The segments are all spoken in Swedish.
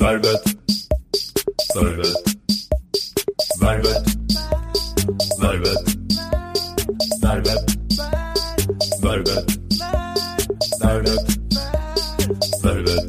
Värvet. Värvet. Värvet. Värvet. Värvet. Värvet. Värvet. Värvet.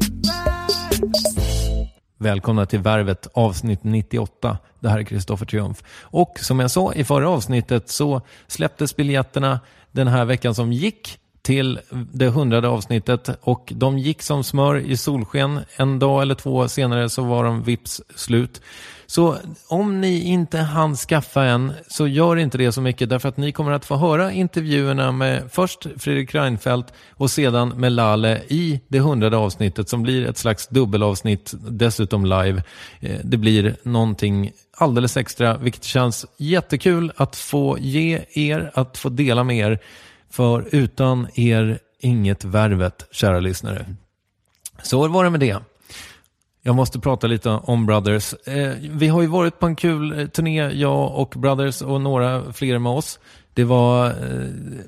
Välkomna till Värvet avsnitt 98. Det här är Kristoffer Triumf. Och som jag sa i förra avsnittet så släpptes biljetterna den här veckan som gick till det hundrade avsnittet och de gick som smör i solsken. En dag eller två senare så var de vips slut. Så om ni inte hann skaffa en så gör inte det så mycket därför att ni kommer att få höra intervjuerna med först Fredrik Reinfeldt och sedan med Lale i det hundrade avsnittet som blir ett slags dubbelavsnitt dessutom live. Eh, det blir någonting alldeles extra vilket känns jättekul att få ge er, att få dela med er. För utan er inget värvet, kära lyssnare. Så var det med det. Jag måste prata lite om Brothers. Eh, vi har ju varit på en kul eh, turné, jag och Brothers och några fler med oss. Det var eh,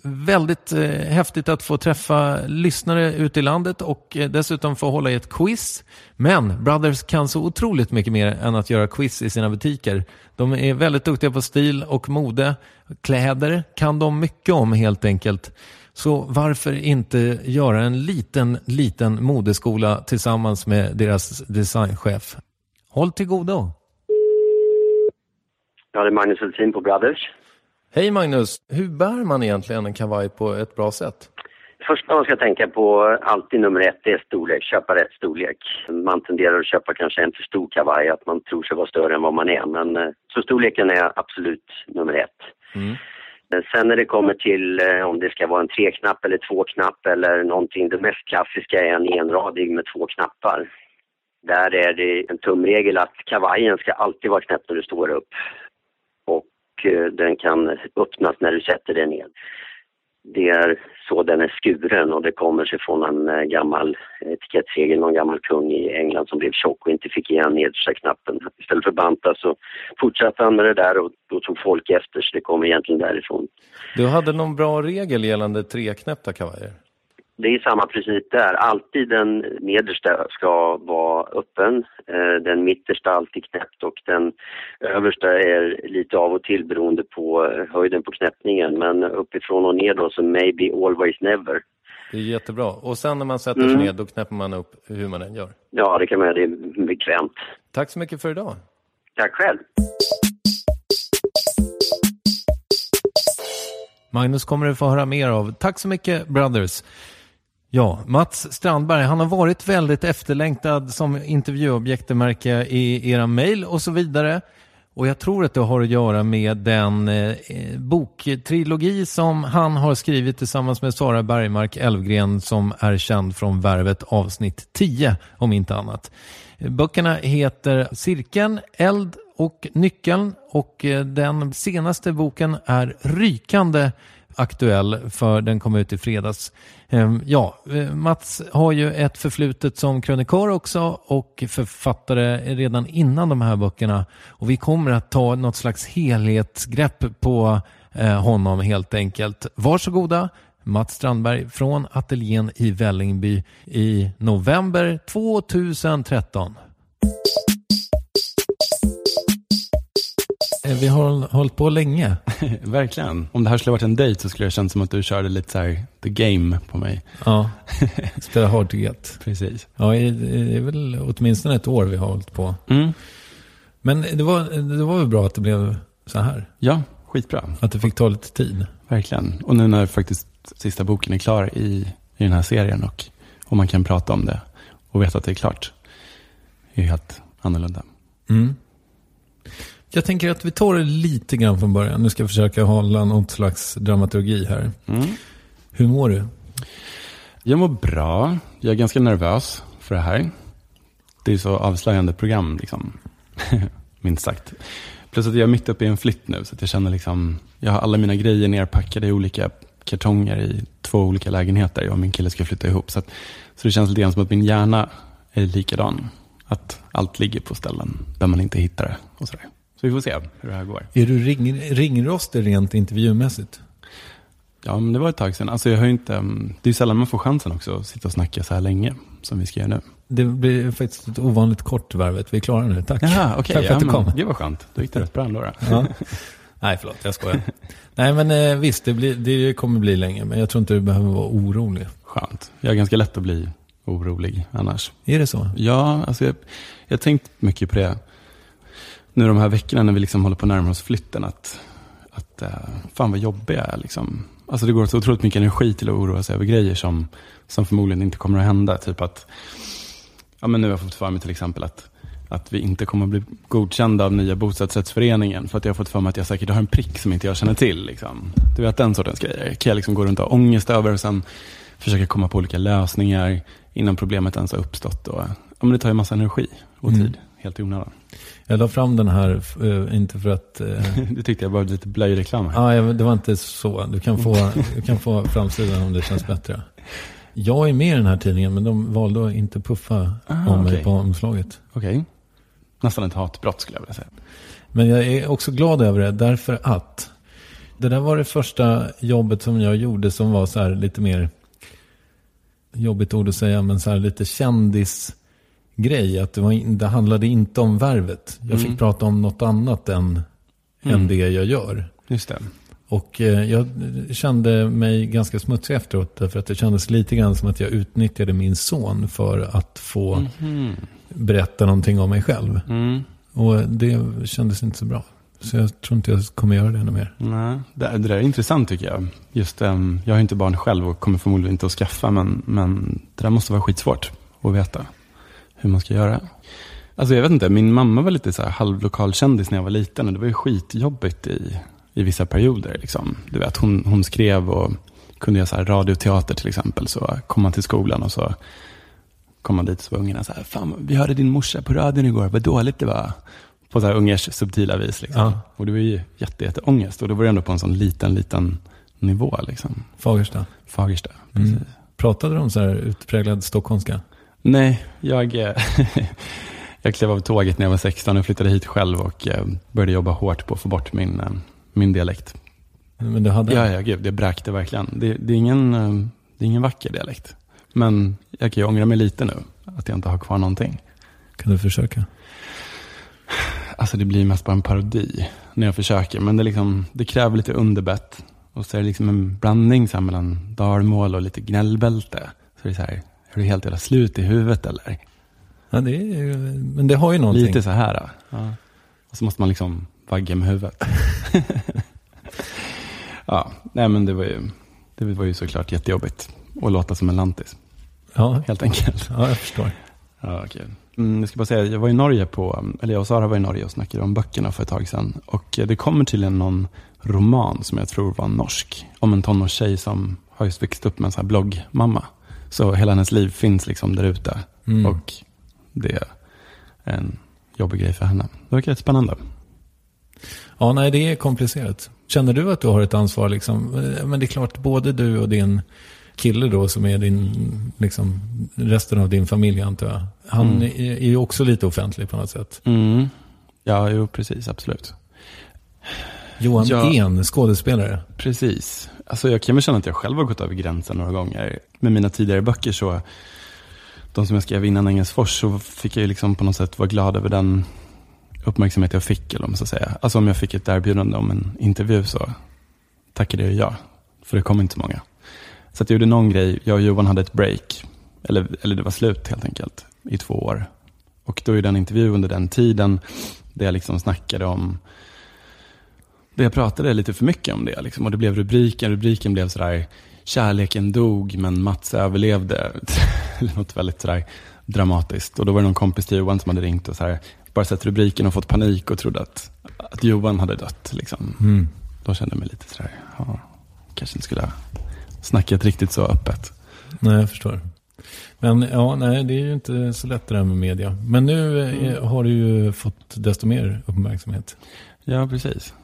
väldigt eh, häftigt att få träffa lyssnare ute i landet och eh, dessutom få hålla i ett quiz. Men Brothers kan så otroligt mycket mer än att göra quiz i sina butiker. De är väldigt duktiga på stil och mode. Kläder kan de mycket om helt enkelt. Så varför inte göra en liten, liten modeskola tillsammans med deras designchef? Håll till godo! Ja, det är Magnus Hultin på Brothers. Hej Magnus! Hur bär man egentligen en kavaj på ett bra sätt? Första man ska tänka på, alltid nummer ett, det är storlek. Köpa rätt storlek. Man tenderar att köpa kanske en för stor kavaj, att man tror sig vara större än vad man är. Men, eh, så storleken är absolut nummer ett. Men sen när det kommer till eh, om det ska vara en treknapp eller tvåknapp eller någonting, det mest klassiska är en enradig med två knappar. Där är det en tumregel att kavajen ska alltid vara knäppt när du står upp. Och eh, den kan öppnas när du sätter den ner. Det är så den är skuren och det kommer sig från en eh, gammal etikettsegel, någon gammal kung i England som blev tjock och inte fick igen nedersta knappen. Istället för banta så fortsatte han med det där och då tog folk efter så det kommer egentligen därifrån. Du hade någon bra regel gällande treknäppta kavajer? Det är samma princip där. Alltid den nedersta ska vara öppen, eh, den mittersta alltid knäppt och den översta är lite av och till beroende på eh, höjden på knäppningen. Men uppifrån och ner då så maybe always never. Det är jättebra. Och sen när man sätter sig ner då knäpper man upp hur man än gör. Ja, det kan man göra. Det är bekvämt. Tack så mycket för idag. Tack själv. Magnus kommer du få höra mer av. Tack så mycket Brothers. Ja, Mats Strandberg, han har varit väldigt efterlängtad som intervjuobjekt, det märker jag i era mejl och så vidare. Och jag tror att det har att göra med den eh, boktrilogi som han har skrivit tillsammans med Sara Bergmark Elfgren som är känd från Värvet avsnitt 10 om inte annat. Böckerna heter Cirkeln, Eld och Nyckeln och eh, den senaste boken är rykande aktuell för den kom ut i fredags. Ehm, ja, eh, Mats har ju ett förflutet som krönikör också och författare redan innan de här böckerna. Och vi kommer att ta något slags helhetsgrepp på eh, honom helt enkelt. Varsågoda, Mats Strandberg från ateljén i Vällingby i november 2013. Vi har hållit på länge. Verkligen. Om det här skulle varit en dejt så skulle det kännas som att du körde lite så här the game på mig. Ja, spela hard to get. Precis. Ja, det är väl åtminstone ett år vi har hållit på. Mm. Men det var, det var väl bra att det blev så här? Ja, skitbra. Att det fick ta lite tid? Verkligen. Och nu när faktiskt sista boken är klar i, i den här serien och, och man kan prata om det och veta att det är klart. är ju helt annorlunda. Mm. Jag tänker att vi tar det lite grann från början. Nu ska jag försöka hålla något slags dramaturgi här. Mm. Hur mår du? Jag mår bra. Jag är ganska nervös för det här. Det är så avslöjande program, liksom. minst sagt. Plus att jag är mitt uppe i en flytt nu, så att jag känner liksom, jag har alla mina grejer nerpackade i olika kartonger i två olika lägenheter. Jag och min kille ska flytta ihop. Så, att, så det känns lite grann som att min hjärna är likadan. Att allt ligger på ställen där man inte hittar det och sådär. Så vi får se hur det här går. Är du ring, ringrostig rent intervjumässigt? Ja, men det var ett tag sedan. Alltså jag har inte, mm, det är sällan man får chansen också att sitta och snacka så här länge som vi ska göra nu. Det blir faktiskt ett ovanligt kort varvet. Vi är klara nu. Tack. Jaha, okej. Tack för att du ja, kom. men Gud vad skönt. Då gick det rätt bra ändå. Då. Ja. Nej, förlåt. Jag skojar. Nej, men eh, visst, det, blir, det kommer bli länge. Men jag tror inte du behöver vara orolig. Skönt. Jag är ganska lätt att bli orolig annars. Är det så? Ja, alltså jag, jag har tänkt mycket på det nu de här veckorna när vi liksom håller på att närma oss flytten. Att, att uh, fan vad jobbig jag är. Liksom. Alltså det går så otroligt mycket energi till att oroa sig över grejer som, som förmodligen inte kommer att hända. Typ att, ja men nu har jag fått för mig till exempel att, att vi inte kommer att bli godkända av nya bostadsrättsföreningen. För att jag har fått för mig att jag säkert har en prick som inte jag känner till. Liksom. Du vet den sortens grejer. Kan jag liksom gå runt och ha ångest över och sen försöka komma på olika lösningar innan problemet ens har uppstått. Och, ja, men det tar ju massa energi och tid. Mm. Helt i onödan. Jag la fram den här, eh, inte för att... eh, Du tyckte jag behövde lite blöjreklam här. Ja, det var inte så. Du kan få, du kan få framsidan om det känns bättre. Jag är med i den här tidningen, men de valde att inte puffa Ah, om mig okej. på omslaget. Okej. Nästan ett hatbrott skulle jag vilja säga. Men jag är också glad över det, därför att det där var det första jobbet som jag gjorde som var så här lite mer, jobbigt ord att säga, men så här lite kändisgrej. Att det, var, det handlade inte om värvet. Jag fick Mm. prata om något annat än, än Mm. det jag gör. Just det. Och eh, jag kände mig ganska smutsig efteråt. Därför att det kändes lite grann som att jag utnyttjade min son för att få Mhm. berätta någonting om mig själv. Mm. Och det kändes inte så bra. Så jag tror inte jag kommer göra det ännu mer. Nej, det, det där är intressant tycker jag. Just, ehm, jag har inte barn själv och kommer förmodligen inte att skaffa, men, men det där måste vara skitsvårt att veta hur man ska göra. Alltså jag vet inte, min mamma var lite så här halvlokalkändis när jag var liten och det var ju skitjobbigt i, i vissa perioder. Liksom. Du vet, hon, hon skrev och kunde göra så här radioteater till exempel. Så kom man till skolan och så kom man dit så var ungarna så här, fan vi hörde din morsa på radion igår, vad dåligt det var. På så här ungers subtila vis. Liksom. Ja. Och det var ju jätte, jätte ångest. Och då var det ändå på en sån liten, liten nivå. Liksom. Fagersta. Fagersta. Precis. Mm. Pratade de så här utpräglad stockholmska? Nej, jag, eh, jag klev av tåget när jag var 16 och flyttade hit själv och eh, började jobba hårt på att få bort min, eh, min dialekt. Men du hade... Ja, ja, gud, det bräkte verkligen. Det, det, är ingen, det är ingen vacker dialekt. Men jag kan ju ångra mig lite nu, att jag inte har kvar någonting. Kan du försöka? Alltså det blir mest bara en parodi när jag försöker. Men det, liksom, det kräver lite underbett. Och så är det liksom en blandning så mellan dalmål och lite gnällbälte. Så det är så här, är du helt jävla slut i huvudet eller? Ja, det är, men det har ju någonting. Lite så här. Ja. Och så måste man liksom vagga med huvudet. ja, nej men det var ju, det var ju såklart jättejobbigt att låta som en lantis. Ja, Helt enkelt. ja, jag förstår. Ja, okej. Mm, jag ska bara säga, jag var i Norge på, eller jag och Sara var i Norge och snackade om böckerna för ett tag sedan. Och eh, det kommer tydligen någon roman som jag tror var norsk. Om en tonårstjej som har just växt upp med en sån här bloggmamma. Så hela hennes liv finns liksom där ute. Mm. Och det är en jobbig grej för henne. Det verkar rätt spännande. Ja, nej, det är komplicerat. Känner du att du har ett ansvar? Liksom? Eh, Men det är klart, både du och din kille då, som är din, liksom, resten av din familj antar jag. Han Mm. är är ju också lite offentlig på något sätt. Mm. Ja, jo, precis, absolut. Johan Ja. En, skådespelare. Precis. Alltså jag kan väl känna att jag själv har gått över gränsen några gånger. Med mina tidigare böcker så, de som jag skrev innan Engelsfors, så fick jag liksom på något sätt vara glad över den uppmärksamhet jag fick, eller om, så säga. Alltså om jag fick ett erbjudande om en intervju så tackade jag ja. För det kom inte så många. Så att jag gjorde någon grej, jag och Johan hade ett break, eller, eller det var slut helt enkelt, i två år. Och då gjorde jag en intervju under den tiden, där jag liksom snackade om jag pratade lite för mycket om det. Liksom. Och det blev rubriken. Rubriken blev sådär, kärleken dog men Mats överlevde. Något väldigt sådär dramatiskt. Och då var det någon kompis till Johan som hade ringt och sådär, bara sett rubriken och fått panik och trodde att, att Johan hade dött. Liksom. Mm. Då kände jag mig lite sådär, ja, kanske inte skulle ha snackat riktigt så öppet. Nej, jag förstår. Men ja, nej, det är ju inte så lätt det där med media. Men nu eh, har du ju fått desto mer uppmärksamhet. Ja, precis.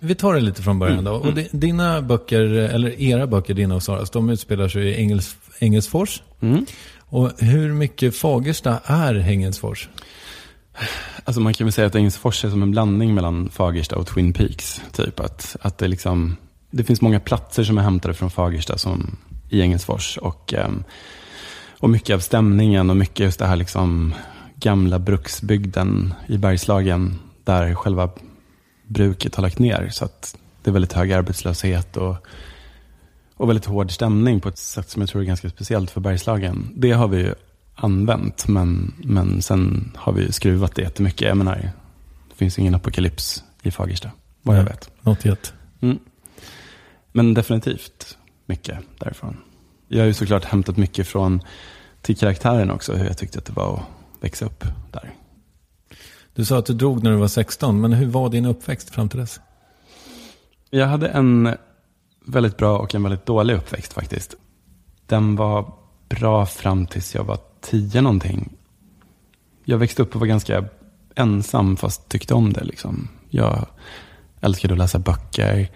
Vi tar det lite från början då. Och di- dina böcker, eller era böcker, dina och Saras, de utspelar sig i Engels, Engelsfors. Mm. Och hur mycket Fagersta är Engelsfors? Alltså man kan väl säga att Engelsfors är som en blandning mellan Fagersta och Twin Peaks. Typ att, att det, liksom, det finns många platser som är hämtade från Fagersta som i Engelsfors. Och, ehm, och mycket av stämningen och mycket just det här liksom gamla bruksbygden i Bergslagen där själva bruket har lagt ner. Så att det är väldigt hög arbetslöshet och, och väldigt hård stämning på ett sätt som jag tror är ganska speciellt för Bergslagen. Det har vi ju använt, men, men sen har vi skruvat det jättemycket. Jag menar, det finns ingen apokalyps i Fagersta, vad jag vet. Något gett. Mm. Men definitivt mycket därifrån. Jag har ju såklart hämtat mycket från till karaktären också, hur jag tyckte att det var att växa upp där. Du sa att du drog när du var 16, men hur var din uppväxt fram till dess? Jag hade en väldigt bra och en väldigt dålig uppväxt faktiskt. Den var bra fram tills jag var tio någonting. Jag växte upp och var ganska ensam fast tyckte om det. Liksom. Jag älskade att läsa böcker,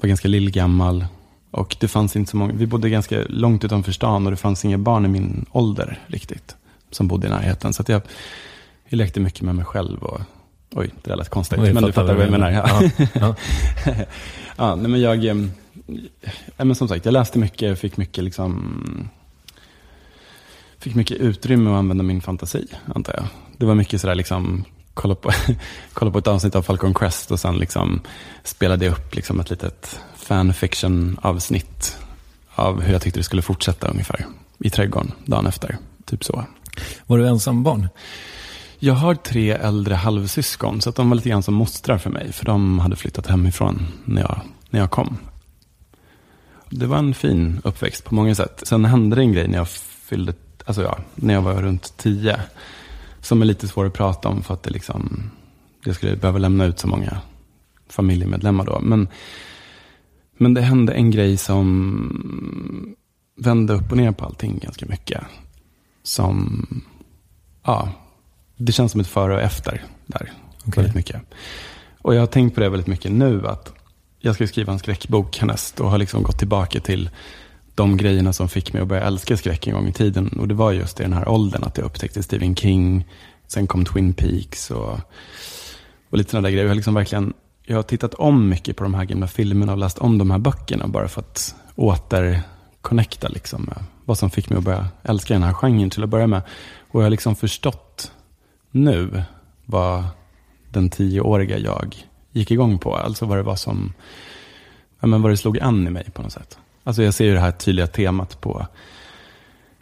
var ganska lillgammal. Och det fanns inte så många, vi bodde ganska långt utanför stan och det fanns inga barn i min ålder riktigt. Som bodde i närheten. Så att jag, jag lekte mycket med mig själv. Och, oj, det där lät konstigt. Oj, men du fattar vad jag menar. Ja. Ja, ja. Nej, men jag, ja, men som sagt, jag läste mycket, fick mycket liksom, fick mycket utrymme att använda min fantasi, antar jag. Det var mycket sådär liksom, kolla på, kolla på ett avsnitt av Falcon Crest och sen liksom spelade jag upp liksom ett litet fanfiction-avsnitt av hur jag tyckte det skulle fortsätta ungefär i trädgården dagen efter. Typ så. Var du ensam barn? Jag har tre äldre halvsyskon, så att de var lite grann som mostrar för mig. För de hade flyttat hemifrån när jag, när jag kom. Det var en fin uppväxt på många sätt. Sen hände det en grej när jag fyllde, alltså ja, när jag var runt tio. Som är lite svår att prata om för att det liksom, jag skulle behöva lämna ut så många familjemedlemmar då. Men, men det hände en grej som vände upp och ner på allting ganska mycket. Som, ja, det känns som ett före och efter där. Okej. Väldigt mycket. Och jag har tänkt på det väldigt mycket nu. att Jag ska skriva en skräckbok härnäst och har liksom gått tillbaka till de grejerna som fick mig att börja älska skräck en gång i tiden. Och det var just i den här åldern att jag upptäckte Stephen King. Sen kom Twin Peaks och, och lite sådana där grejer. Jag har, liksom verkligen, jag har tittat om mycket på de här gamla filmerna och läst om de här böckerna bara för att återconnecta liksom med vad som fick mig att börja älska den här genren till att börja med. Och jag har liksom förstått nu vad den tioåriga jag gick igång på. Alltså vad det var som, ja, men vad det slog an i mig på något sätt. Alltså jag ser ju det här tydliga temat på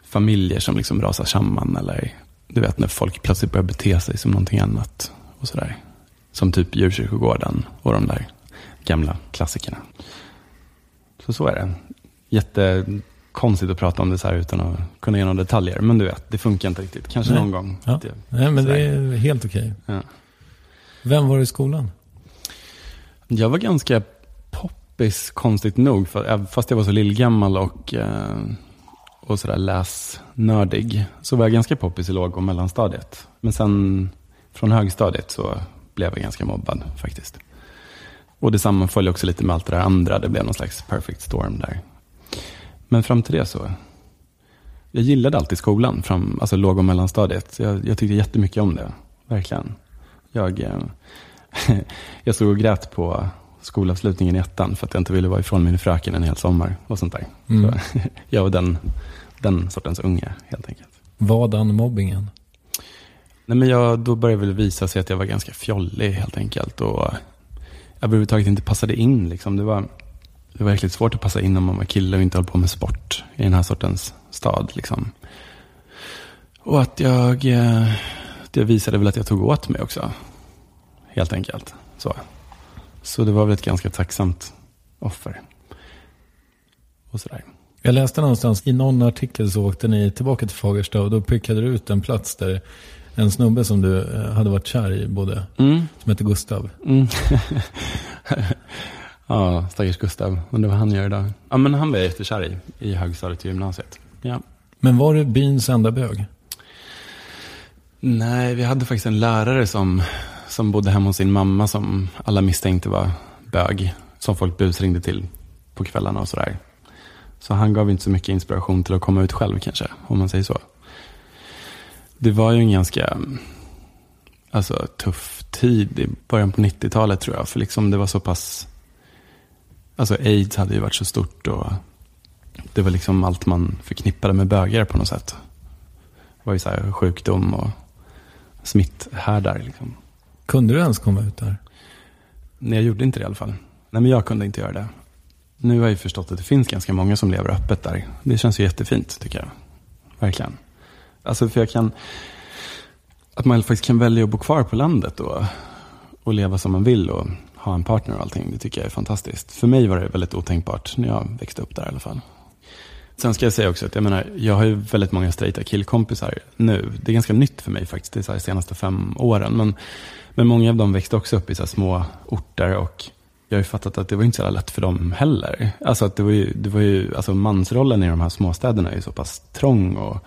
familjer som liksom rasar samman. Eller du vet när folk plötsligt börjar bete sig som någonting annat. Och sådär. Som typ Djurkyrkogården och de där gamla klassikerna. Så så är det. Jätte konstigt att prata om det så här utan att kunna ge några detaljer. Men du vet, det funkar inte riktigt. Kanske Nej. någon gång. Ja. Det- Nej, men det är helt okej. Ja. Vem var du i skolan? Jag var ganska poppis, konstigt nog. För, även fast jag var så lillgammal och, eh, och sådär läsnördig. Så var jag ganska poppis i låg och mellanstadiet. Men sen från högstadiet så blev jag ganska mobbad faktiskt. Och det sammanföll också lite med allt det där andra. Det blev någon slags perfect storm där. Men fram till det så. Jag gillade alltid skolan, fram, alltså låg och mellanstadiet. Jag, jag tyckte jättemycket om det, verkligen. Jag, eh, jag stod och grät på skolavslutningen i ettan för att jag inte ville vara ifrån min fröken en hel sommar och sånt där. Mm. Så, jag var den, den sortens unge helt enkelt. Vadan mobbingen? Nej, men jag, då började det väl visa sig att jag var ganska fjollig helt enkelt. Och jag överhuvudtaget inte passade in. Liksom. Det, var, det var verkligen svårt att passa in om man var kille och inte höll på med sport i den här sortens stad. Liksom. Och att jag, eh, det visade väl att jag tog åt mig också. Helt enkelt. Så, så det var väl ett ganska tacksamt offer. Och sådär. Jag läste någonstans i någon artikel så åkte ni tillbaka till Fagersta och då pekade du ut en plats där en snubbe som du eh, hade varit kär i både, Mm. som hette Gustav. Mm. ja, stackars Gustav. Undrar vad han gör idag. Ja, men han var jag jättekär i, i högstadiet och gymnasiet. Ja. Men var du byns enda bög? Nej, vi hade faktiskt en lärare som, som bodde hemma hos sin mamma som alla misstänkte var bög. Som folk busringde till på kvällarna och sådär. Så han gav inte så mycket inspiration till att komma ut själv kanske, om man säger så. Det var ju en ganska alltså, tuff tid i början på 90-talet tror jag. För liksom det var så pass, alltså aids hade ju varit så stort och det var liksom allt man förknippade med bögar på något sätt. Det var ju så här sjukdom och smitthärdar liksom. Kunde du ens komma ut där? Nej, jag gjorde inte det i alla fall. Nej, men jag kunde inte göra det. Nu har jag ju förstått att det finns ganska många som lever öppet där. Det känns ju jättefint, tycker jag. Verkligen. Alltså, för jag kan... Att man faktiskt kan välja att bo kvar på landet och, och leva som man vill och ha en partner och allting. Det tycker jag är fantastiskt. För mig var det väldigt otänkbart när jag växte upp där i alla fall. Sen ska jag säga också att jag menar, jag har ju väldigt många straighta killkompisar nu. Det är ganska nytt för mig faktiskt, det är så här senaste fem åren. Men, men många av dem växte också upp i så här små orter och jag har ju fattat att det var inte så jävla lätt för dem heller. Alltså att det var ju, det var ju alltså mansrollen i de här småstäderna är ju så pass trång och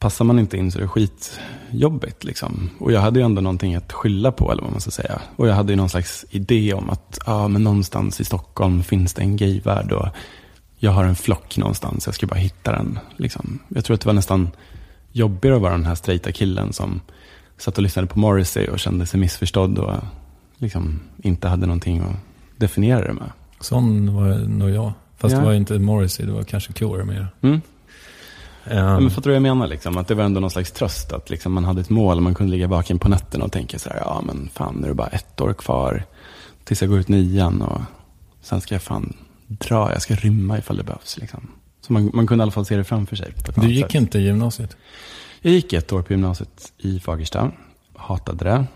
passar man inte in så är det skitjobbigt liksom. Och jag hade ju ändå någonting att skylla på eller vad man ska säga. Och jag hade ju någon slags idé om att ja, men någonstans i Stockholm finns det en gayvärld och jag har en flock någonstans, jag ska bara hitta den. Liksom. Jag tror att det var nästan jobbigare att vara den här straighta killen som satt och lyssnade på Morrissey och kände sig missförstådd och liksom inte hade någonting att definiera det med. Sån var nog jag. Fast Ja. det var inte Morrissey, det var kanske Cure mer. Mm. Ja, men fattar du vad jag menar? Liksom? Att det var ändå någon slags tröst. Att liksom man hade ett mål. Man kunde ligga vaken på nätterna och tänka så här. Ja men fan nu är det bara ett år kvar. Tills jag går ut nian. Och sen ska jag fan dra. Jag ska rymma ifall det behövs. Liksom. Så man, man kunde i alla fall se det framför sig. Du gick sätt. inte i gymnasiet? Jag gick ett år på gymnasiet i Fagersta. Hatade det.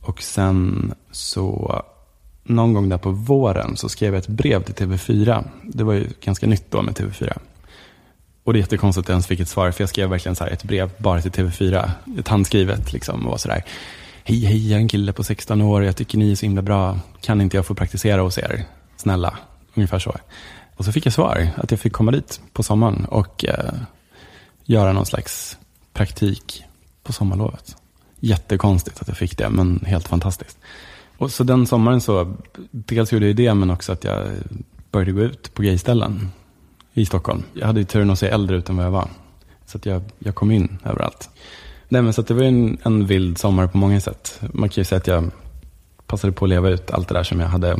Och sen så någon gång där på våren så skrev jag ett brev till TV4. Det var ju ganska nytt då med TV4. Och det är jättekonstigt att jag ens fick ett svar, för jag skrev verkligen så här ett brev bara till TV4. Ett handskrivet liksom och var sådär. Hej, hej, jag är en kille på 16 år, jag tycker ni är så himla bra. Kan inte jag få praktisera hos er? Snälla, ungefär så. Och så fick jag svar, att jag fick komma dit på sommaren och eh, göra någon slags praktik på sommarlovet. Jättekonstigt att jag fick det, men helt fantastiskt. Och så den sommaren så, dels gjorde jag det, men också att jag började gå ut på gayställen i Stockholm. Jag hade ju turen att se äldre ut än vad jag var. Så att jag, jag kom in överallt. Nej, men så att det var en, en vild sommar på många sätt. Man kan ju säga att jag passade på att leva ut allt det där som jag hade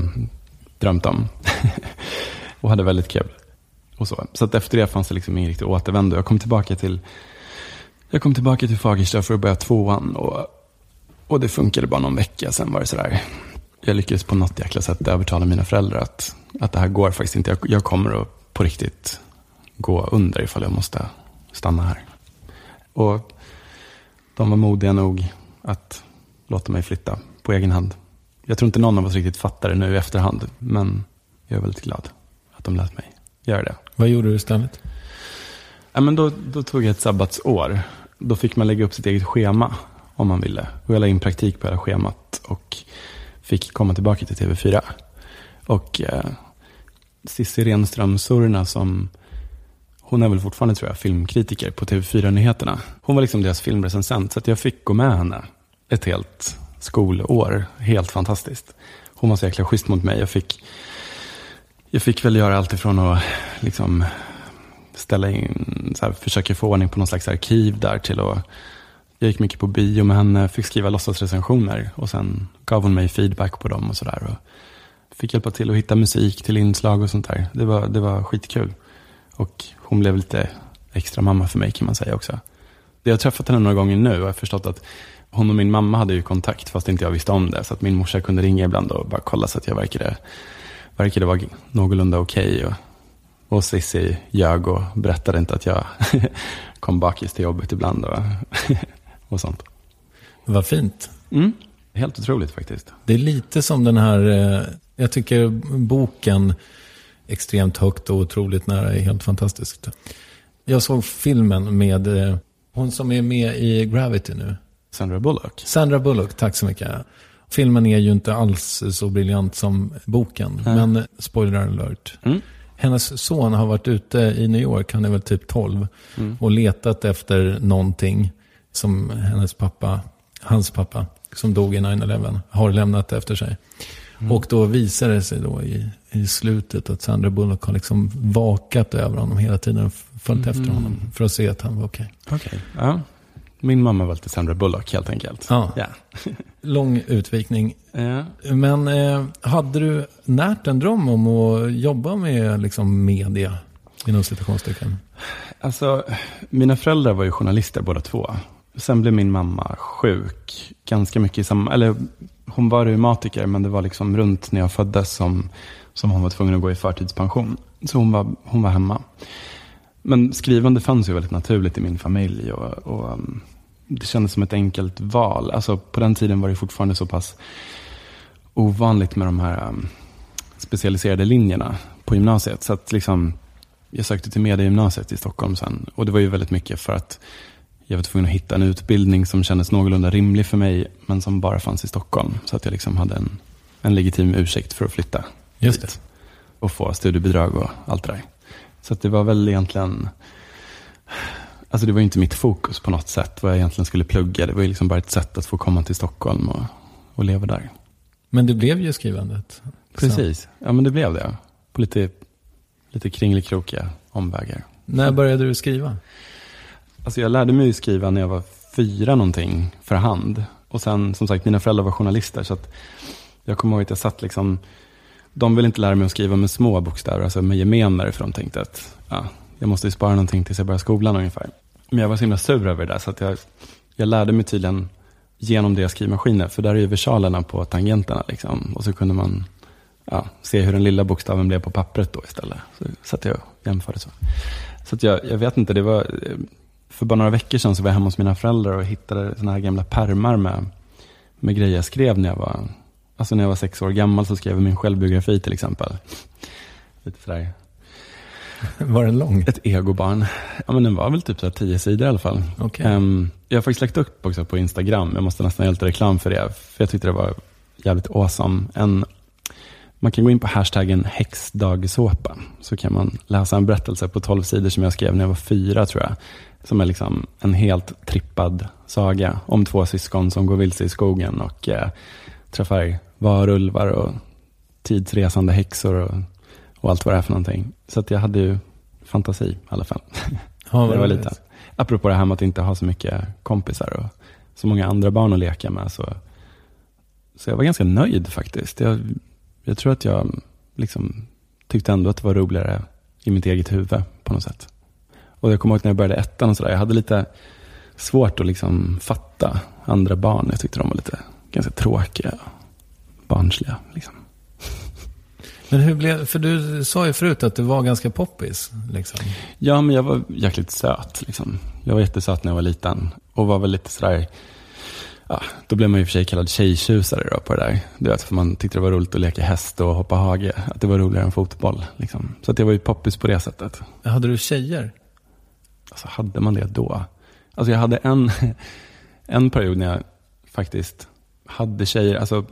drömt om. och hade väldigt kul. Och så så att efter det fanns det liksom ingen riktig återvändo. Jag kom tillbaka till, jag kom tillbaka till Fagersta för att börja tvåan. Och, och det funkade bara någon vecka, sen var det sådär. Jag lyckades på något jäkla sätt övertala mina föräldrar att, att det här går faktiskt inte. Jag, jag kommer att på riktigt gå under ifall jag måste stanna här. Och de var modiga nog att låta mig flytta på egen hand. Jag tror inte någon av oss riktigt fattar det nu i efterhand, men jag är väldigt glad att de lät mig. göra det. Vad gjorde du istället? Ja, men då, då tog jag ett sabbatsår. Då fick man lägga upp sitt eget schema om man ville. Och jag la in praktik på hela schemat och fick komma tillbaka till TV4. Och eh, Cissi Renström Surna som, hon är väl fortfarande tror jag filmkritiker på TV4-nyheterna. Hon var liksom deras filmrecensent så att jag fick gå med henne ett helt skolår. Helt fantastiskt. Hon var så jäkla schysst mot mig. Jag fick, jag fick väl göra allt ifrån att liksom ställa in, så här, försöka få ordning på någon slags arkiv där till att jag gick mycket på bio med henne, fick skriva låtsasrecensioner och sen gav hon mig feedback på dem och sådär. Fick hjälpa till att hitta musik till inslag och sånt där. Det var, det var skitkul. Och hon blev lite extra mamma för mig kan man säga också. Jag har träffat henne några gånger nu och jag har förstått att hon och min mamma hade ju kontakt fast inte jag visste om det. Så att min morsa kunde ringa ibland och bara kolla så att jag verkade, verkade vara någorlunda okej. Okay och, och Cissi ljög och berättade inte att jag kom bakis till jobbet ibland och, och sånt. Vad fint. Mm. Helt otroligt faktiskt. Det är lite som den här, eh, jag tycker boken extremt högt och otroligt nära är helt fantastiskt. Jag såg filmen med eh, hon som är med i Gravity nu. Sandra Bullock. Sandra Bullock, tack så mycket. Filmen är ju inte alls så briljant som boken. Mm. Men spoiler alert. Mm. Hennes son har varit ute i New York, han är väl typ 12. Mm. Och letat efter någonting som hennes pappa, hans pappa, som dog i 9-11, har lämnat efter sig. Mm. Och då visar det sig då i, i slutet att Sandra Bullock har liksom vakat över honom hela tiden. Följt mm. efter honom för att se att han var okej. Okay. okay. Ja. Min mamma var lite Sandra Bullock helt enkelt. Ja. ja. Lång utvikning. Ja. Men eh, hade du närt en dröm om att jobba med liksom, media? Inom citationstecken. Alltså, mina föräldrar var ju journalister båda två. Sen blev min mamma sjuk. Ganska mycket i samma, eller hon var reumatiker men det var liksom runt när jag föddes som, som hon var tvungen att gå i förtidspension. Så hon var, hon var hemma. Men skrivande fanns ju väldigt naturligt i min familj. Och, och um, det kändes som ett enkelt val. Alltså, på den tiden var det fortfarande så pass ovanligt med de här um, specialiserade linjerna på gymnasiet. Så att liksom, jag sökte till mediegymnasiet i Stockholm sen. Och det var ju väldigt mycket för att jag var tvungen att hitta en utbildning som kändes någorlunda rimlig för mig, men som bara fanns i Stockholm. Så att jag liksom hade en, en legitim ursäkt för att flytta Just det. Och få studiebidrag och allt det där. Så att det var väl egentligen, alltså det var inte mitt fokus på något sätt, vad jag egentligen skulle plugga. Det var ju liksom bara ett sätt att få komma till Stockholm och, och leva där. Men det blev ju skrivandet. Precis, ja men det blev det. På lite, lite kringlikrokiga omvägar. När började du skriva? Alltså jag lärde mig skriva när jag var fyra någonting för hand. Och sen som sagt, mina föräldrar var journalister. Så att jag kommer ihåg att jag satt liksom, de ville inte lära mig att skriva med små bokstäver, alltså med gemener. För de tänkte att ja, jag måste ju spara någonting tills jag börjar skolan ungefär. Men jag var så himla sur över det där. Så att jag, jag lärde mig tydligen genom deras skrivmaskiner. För där är ju versalerna på tangenterna. Liksom. Och så kunde man ja, se hur den lilla bokstaven blev på pappret då istället. Så satt jag och jämförde så. Så att jag, jag vet inte, det var för bara några veckor sedan så var jag hemma hos mina föräldrar och hittade såna här gamla permar med, med grejer jag skrev när jag var, alltså när jag var sex år gammal så skrev jag min självbiografi till exempel. Lite sådär. Var den lång? Ett egobarn. Ja, men den var väl typ så tio sidor i alla fall. Okay. Um, ehm, jag har faktiskt lagt upp också på Instagram. Jag måste nästan göra lite reklam för det. För jag tyckte det var jävligt awesome. En, man kan gå in på hashtaggen häxdagsåpa. Så kan man läsa en berättelse på tolv sidor som jag skrev när jag var fyra tror jag. Som är liksom en helt trippad saga om två syskon som går vilse i skogen och eh, träffar varulvar och tidsresande häxor och, och, allt vad det är för någonting. Så att jag hade ju fantasi i alla fall. Ja, det var lite. Apropå det här med att inte ha så mycket kompisar och så många andra barn att leka med. Så, så jag var ganska nöjd faktiskt. Jag, jag tror att jag liksom tyckte ändå att det var roligare i mitt eget huvud på något sätt. Och jag kommer ihåg när jag började ettan och sådär. Jag hade lite svårt att liksom fatta andra barn. Jag tyckte de var lite ganska tråkiga. Barnsliga liksom. Men hur blev, för du sa ju förut att du var ganska poppis. Liksom. Ja, men jag var jäkligt söt. Liksom. Jag var jättesöt när jag var liten. Och var väl lite sådär, ja, då blev man ju och för sig kallad tjejtjusare då på det där. Du vet, för man tyckte det var roligt att leka häst och hoppa hage. Att det var roligare än fotboll. Liksom. Så att det var ju poppis på det sättet. Hade du tjejer? Alltså hade man det då? Alltså jag hade en, en period när jag faktiskt hade tjejer. Alltså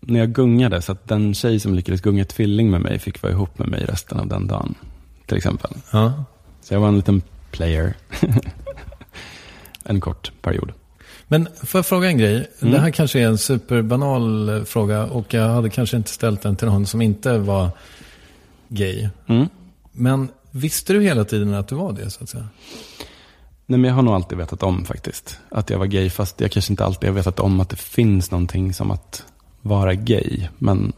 när jag gungade, så att den tjej som lyckades gunga tvilling med mig fick vara ihop med mig resten av den dagen. Till exempel. Ja. Så jag var en liten player. en kort period. Men får jag fråga en grej? Mm. Det här kanske är en superbanal fråga och jag hade kanske inte ställt den till någon som inte var gay. Mm. Men visste du hela tiden att du var det så att säga? Nej, men jag har nog alltid vetat om faktiskt. Att jag var gay, fast jag kanske inte alltid har vetat om att det finns någonting som att vara gay. Men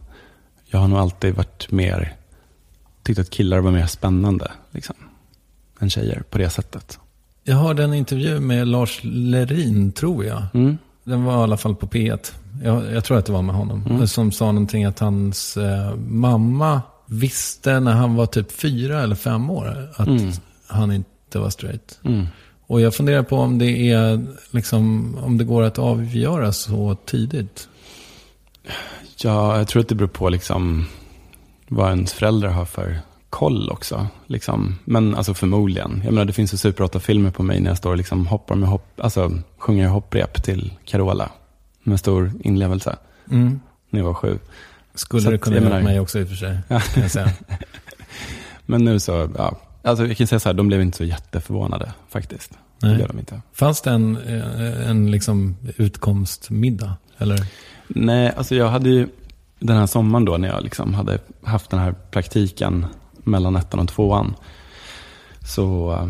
jag har nog alltid varit mer, tyckt att killar var mer spännande liksom, än tjejer på det sättet. Jag hörde en intervju med Lars Lerin, tror jag. Mm. Den var i alla fall på P1. Jag, jag tror att det var med honom. Mm. Som sa någonting att hans eh, mamma visste när han var typ fyra eller fem år att Mm. han inte var straight. Mm. Och jag funderar på om det är liksom, om det går att avgöra så tidigt. Ja, jag tror att det beror på liksom vad ens föräldrar har för koll också. Liksom. Men alltså förmodligen. Jag menar, det finns ju Super 8-filmer på mig när jag står och liksom hoppar med hopp, alltså sjunger hopprep till Carola. Med stor inlevelse. Mm. När jag var sju. Skulle Så det kunna göra menar- mig också i och för sig. Kan jag säga. Men nu så, ja. Alltså jag kan säga så här, de blev inte så jätteförvånade faktiskt. Det Nej. blev de inte. Fanns det en, eh, en liksom utkomstmiddag? Eller? Nej, alltså jag hade ju den här sommaren då när jag liksom hade haft den här praktiken mellan ettan och tvåan. Så eh,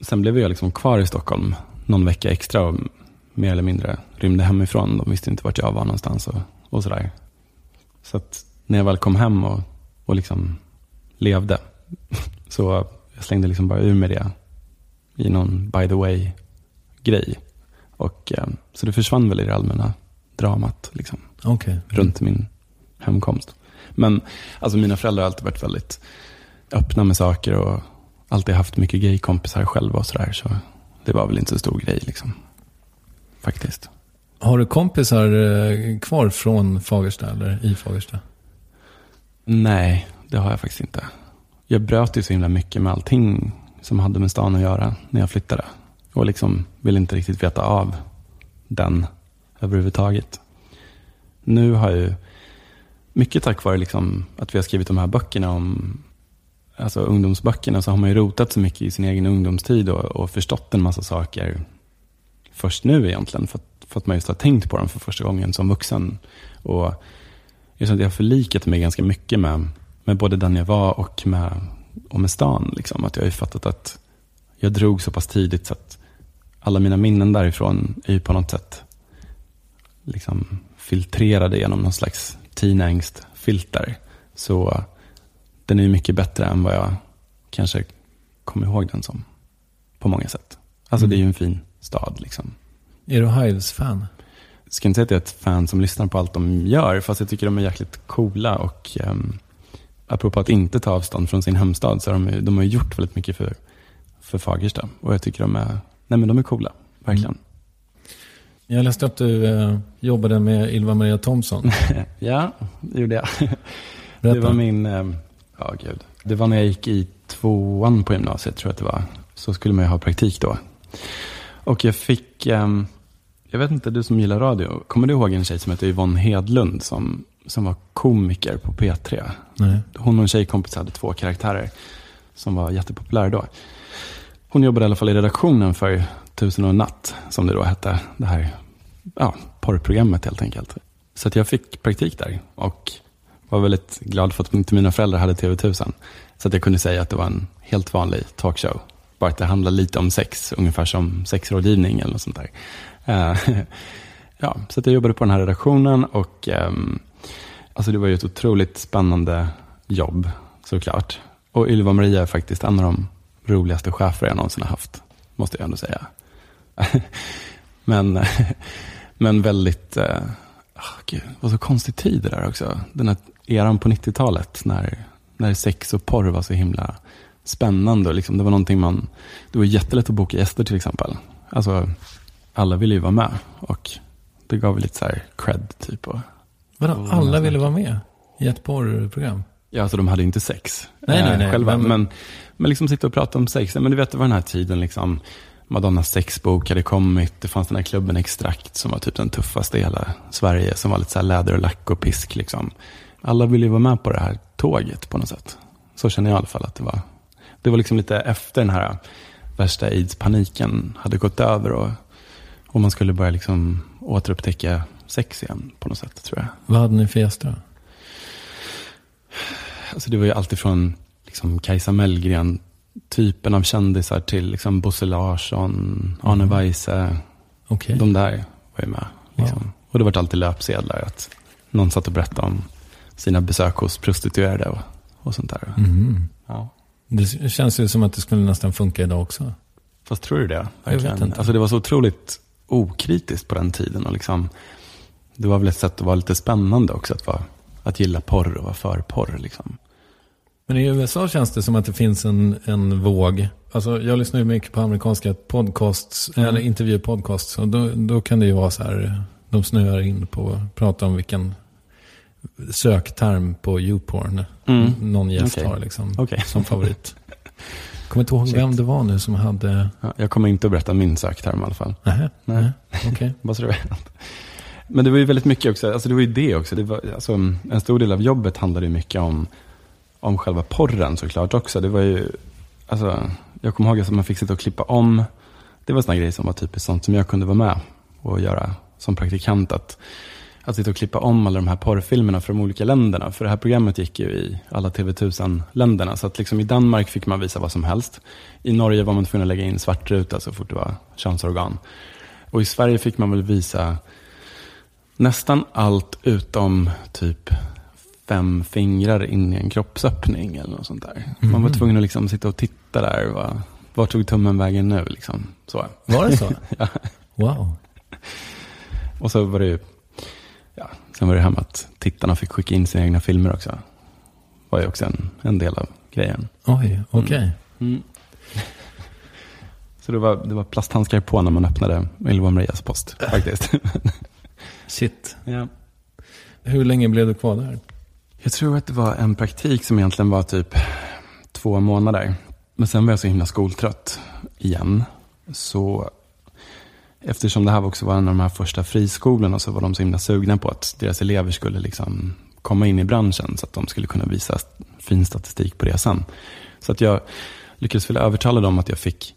sen blev jag liksom kvar i Stockholm någon vecka extra och mer eller mindre rymde hemifrån. De visste inte vart jag var någonstans och, och sådär. Så att när jag väl kom hem och, och liksom levde så jag slängde liksom bara ur mig det i någon by the way grej. Och, eh, så det försvann väl i det allmänna dramat liksom, Okej. runt min hemkomst. Men alltså, mina föräldrar har alltid varit väldigt öppna med saker och alltid haft mycket gaykompisar själva och sådär. Så det var väl inte så stor grej liksom. Faktiskt. Har du kompisar eh, kvar från Fagersta eller i Fagersta? Nej, det har jag faktiskt inte. Jag bröt ju så himla mycket med allting som hade med stan att göra när jag flyttade. Och liksom ville inte riktigt veta av den överhuvudtaget. Nu har jag ju, mycket tack vare liksom att vi har skrivit de här böckerna om alltså ungdomsböckerna, så har man ju rotat så mycket i sin egen ungdomstid och, och förstått en massa saker först nu egentligen. För att, för att man just har tänkt på dem för första gången som vuxen. Och jag känner att jag har förlikat mig ganska mycket med, med både den jag var och med, och med stan. Liksom. Att jag har ju fattat att jag drog så pass tidigt så att alla mina minnen därifrån är ju på något sätt liksom filtrerade genom någon slags teenangst-filter. Så den är ju mycket bättre än vad jag kanske kommer ihåg den som. På många sätt. Alltså det är ju en fin stad liksom. Är du Hives-fan? Jag ska inte säga att jag är ett fan som lyssnar på allt de gör, fast jag tycker de är jäkligt coola. Och um, apropå att inte ta avstånd från sin hemstad, så har de, de har gjort väldigt mycket för, för Fagersta. Och jag tycker de är, nej men de är coola, verkligen. Jag läste att du eh, jobbade med Ylva Maria Thomsson. Ja, det gjorde jag. Berätta. Det var min, um, ja gud. Det var när jag gick i tvåan på gymnasiet, tror jag att det var. Så skulle man ju ha praktik då. Och jag fick, ehm, jag vet inte, du som gillar radio, kommer du ihåg en tjej som heter Yvonne Hedlund som, som var komiker på P3? Nej. Hon och en tjejkompis hade två karaktärer som var jättepopulära då. Hon jobbade i alla fall i redaktionen för Tusen och en natt, som det då hette. Det här ja, porrprogrammet helt enkelt. Så att jag fick praktik där och var väldigt glad för att inte mina föräldrar hade TV1000. Så att jag kunde säga att det var en helt vanlig talkshow. Bara att det handlar lite om sex, ungefär som sexrådgivning eller något sånt där. Eh, ja, så att jag jobbade på den här redaktionen och ehm, alltså det var ju ett otroligt spännande jobb såklart. Och Ylva Maria är faktiskt en av de roligaste chefer jag någonsin har haft, måste jag ändå säga. men, men väldigt, oh, gud, det var så konstig tid det där också. Den här eran på 90-talet när, när sex och porr var så himla spännande. Och liksom, det var någonting man, det var jättelätt att boka gäster till exempel. Alltså, alla ville ju vara med och det gav lite så här cred typ. Och, Vadå, alla ville vara med i ett porrprogram? ja, alltså de hade inte sex Nej, nej, eh, nej, själva. men- Men, men, liksom sitta och prata om sex. Men du vet, det var den här tiden liksom. Madonnas sexbok hade kommit. Det fanns den här klubben Extrakt som var typ den tuffaste i hela Sverige. Som var lite så här läder och lack och pisk liksom. Alla ville ju vara med på det här tåget på något sätt. Så känner jag i alla fall att det var. Det var liksom lite efter den här värsta aids-paniken hade gått över. Och, och man skulle börja liksom återupptäcka sex igen på något sätt tror jag. Vad hade ni för gäster då? Alltså det var ju alltifrån liksom Kajsa Mellgren, typen av kändisar till liksom Bosse Larsson, Arne Weise. Okej. De där var ju med. Liksom. Och det var alltid löpsedlar att någon satt och berättade om sina besök hos prostituerade och, och sånt där. Mhm. Ja. Det känns ju som att det skulle nästan funka idag också. Fast tror du det? Jag vet Verkligen. inte. Alltså det var så otroligt okritiskt på den tiden. Och liksom, det var väl ett sätt att vara lite spännande också. Att, vara, att gilla porr och vara för porr. Liksom. Men i USA känns det som att det finns en, en våg. Alltså jag lyssnar ju mycket på amerikanska podcasts, eller intervjupodcasts. Och då, då kan det ju vara så här, de snöar in på att prata om vilken sökterm på YouPorn Mm. någon gäst Okej. har liksom, Okej. som favorit. Kommer inte ihåg Shit. vem det var nu som hade... Ja, jag kommer inte att berätta min sökterm i alla fall. Nähä, Nej. nej, okej. Bara så du vet. Men det var ju väldigt mycket också, alltså det var ju det också. Det var, alltså, en stor del av jobbet handlade ju mycket om, om själva porren såklart också. Det var ju, alltså, jag kommer ihåg att man fick sitta och klippa om. Det var sådana grejer som var typiskt sånt som jag kunde vara med och göra som praktikant. Att, att sitta och klippa om alla de här porrfilmerna från de olika länderna. För det här programmet gick ju i alla TV1000-länderna. Så att liksom i Danmark fick man visa vad som helst. I Norge var man tvungen att lägga in svartruta så fort det var könsorgan. Och i Sverige fick man väl visa nästan allt utom typ fem fingrar in i en kroppsöppning eller något sånt där. Man var tvungen att liksom sitta och titta där. Var, var tog tummen vägen nu? Liksom. Så. Var det så? Ja. Wow. Och så var det ju, sen var det här med att tittarna fick skicka in sina egna filmer också. var ju också en, en del av grejen. Oj, okej. Så det var, det var plasthandskar på när man öppnade Ylva Marias post faktiskt. Shit. ja. Hur länge blev du kvar där? Jag tror att det var en praktik som egentligen var typ två månader. Men sen var jag så himla skoltrött igen. Så eftersom det här också var en av de här första friskolorna så var de så himla sugna på att deras elever skulle liksom komma in i branschen så att de skulle kunna visa fin statistik på det sen. Så att jag lyckades väl övertala dem att jag fick,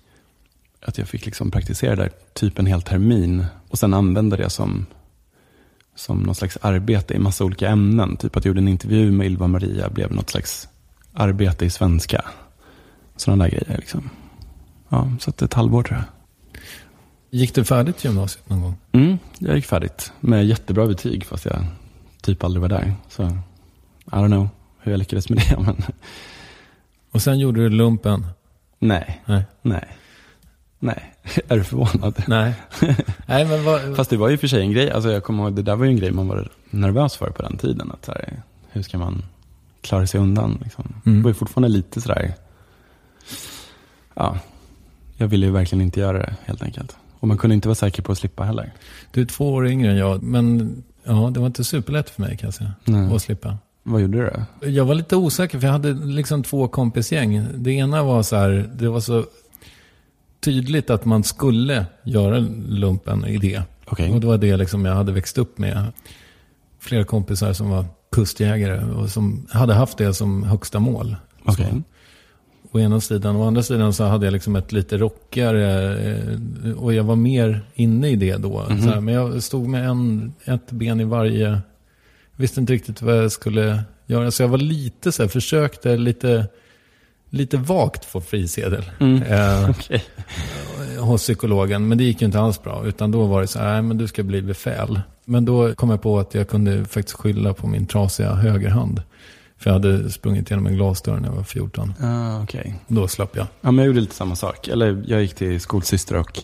att jag fick liksom praktisera där typ en hel termin och sen använda det som som någon slags arbete i massa olika ämnen. Typ att jag gjorde en intervju med Ylva Maria blev något slags arbete i svenska. Sådana där grejer liksom. Ja, så att ett halvår tror jag. Gick du färdigt gymnasiet någon gång? Mm, jag gick färdigt med jättebra betyg fast jag typ aldrig var där. Så I don't know hur jag lyckades med det. Men Och sen gjorde du lumpen? nej, Nej. nej, nej. Är du förvånad? Nej. Nej, men vad... Fast det var ju för sig en grej. Alltså jag kommer ihåg, det där var ju en grej man var nervös för på den tiden. Att här, hur ska man klara sig undan? Liksom. Mm. Det var ju fortfarande lite sådär, ja, jag ville ju verkligen inte göra det helt enkelt. Och man kunde inte vara säker på att slippa heller. Du är två år yngre än jag, men ja, det var inte superlätt för mig kan jag säga. Nej. Att slippa. Vad gjorde du då? Jag var lite osäker för jag hade liksom två kompisgäng. Det ena var så här, det var så tydligt att man skulle göra lumpen i det. Okej. Och det var det liksom jag hade växt upp med. Flera kompisar som var kustjägare och som hade haft det som högsta mål. Så, å ena sidan. Å andra sidan så hade jag liksom ett lite rockigare eh, och jag var mer inne i det då. Mhm. Så här, men jag stod med en, ett ben i varje. Visste inte riktigt vad jag skulle göra. Så jag var lite så här, försökte lite, lite vagt få frisedel. Mm. Eh, Okej. hos psykologen. Men det gick ju inte alls bra. Utan då var det så här, nej men du ska bli befäl. Men då kom jag på att jag kunde faktiskt skylla på min trasiga högerhand. För jag hade sprungit genom en glasdörr när jag var 14. Ah, okej. Då slapp jag. Ja, men jag gjorde lite samma sak. Eller jag gick till skolsyster och,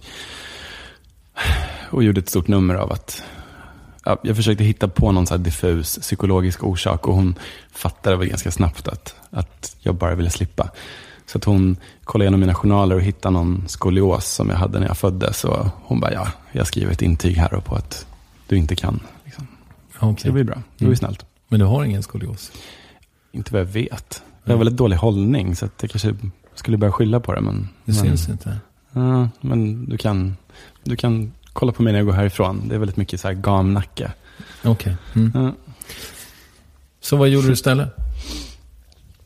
och gjorde ett stort nummer av att ja, jag försökte hitta på någon så diffus psykologisk orsak och hon fattade väl ganska snabbt att, att jag bara ville slippa. Så att hon kollade igenom mina journaler och hittade någon skolios som jag hade när jag föddes. Och hon bara, ja, jag skriver ett intyg här på att du inte kan. Liksom. Okej. Så det blir bra. Det blir Mm. snällt. Men du har ingen skolios? Inte vad jag vet. Jag har väldigt dålig hållning så att jag kanske skulle börja skylla på det. Men, Det men, syns inte. Ja, men du kan, du kan kolla på mig när jag går härifrån. Det är väldigt mycket så här gamnacke. Okej. Mm. Ja. Så vad gjorde du istället?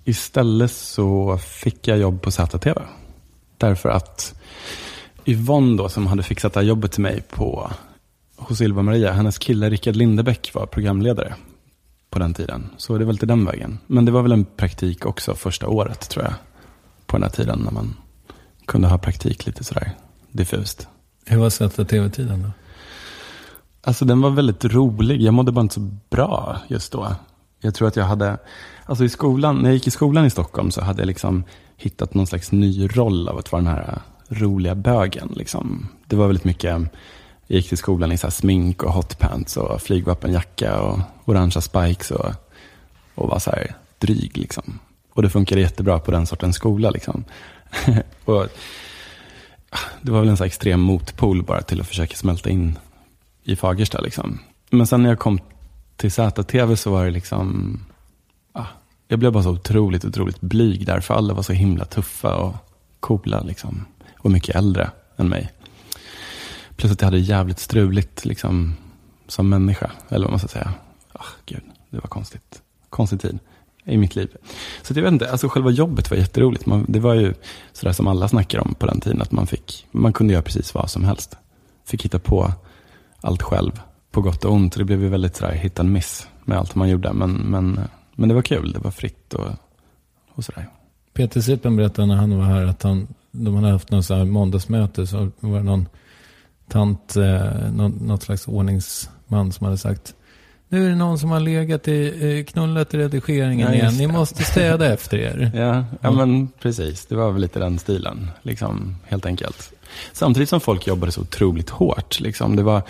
Istället så fick jag jobb på ZTV. Därför att Yvonne då, som hade fixat det här jobbet till mig på, hos Ylva Maria, hennes kille Rickard Lindebäck var programledare på den tiden. Så det var lite den vägen. Men det var väl en praktik också första året tror jag. På den här tiden när man kunde ha praktik lite sådär diffust. Hur var sättet tv-tiden då? Alltså den var väldigt rolig. Jag mådde bara inte så bra just då. Jag tror att jag hade, alltså i skolan, när jag gick i skolan i Stockholm så hade jag liksom hittat någon slags ny roll av att vara den här roliga bögen. Liksom. Det var väldigt mycket, jag gick till skolan i så här smink och hotpants och flygvapenjacka och orangea spikes och, och var så här dryg. Liksom. Och det funkade jättebra på den sortens skola. Liksom. och, ah, det var väl en så här extrem motpol bara till att försöka smälta in i Fagersta. Liksom. Men sen när jag kom till ZTV så var det liksom, ah, jag blev bara så otroligt, otroligt blyg där. För alla var så himla tuffa och coola liksom. Och mycket äldre än mig. Plus att jag hade jävligt struligt liksom, som människa. Eller vad man ska säga. Oh, gud, det var konstigt. Konstig tid i mitt liv. Så att jag vet inte, alltså själva jobbet var jätteroligt. Man, det var ju sådär som alla snackar om på den tiden. Att man, fick, man kunde göra precis vad som helst. Fick hitta på allt själv. På gott och ont. Det blev ju väldigt sådär hit and miss med allt man gjorde. Men, men, men det var kul. Det var fritt och, och sådär. Peter Sippen berättade när han var här att han, de hade haft något så här måndagsmöte så var det någon tant, eh, någon, något slags ordningsman som hade sagt nu är det någon som har legat i, knullat i redigeringen Ja, igen. Ni måste städa efter er. Ja, ja men precis. Det var väl lite den stilen, liksom, helt enkelt. Samtidigt som folk jobbade så otroligt hårt. Liksom. Det var,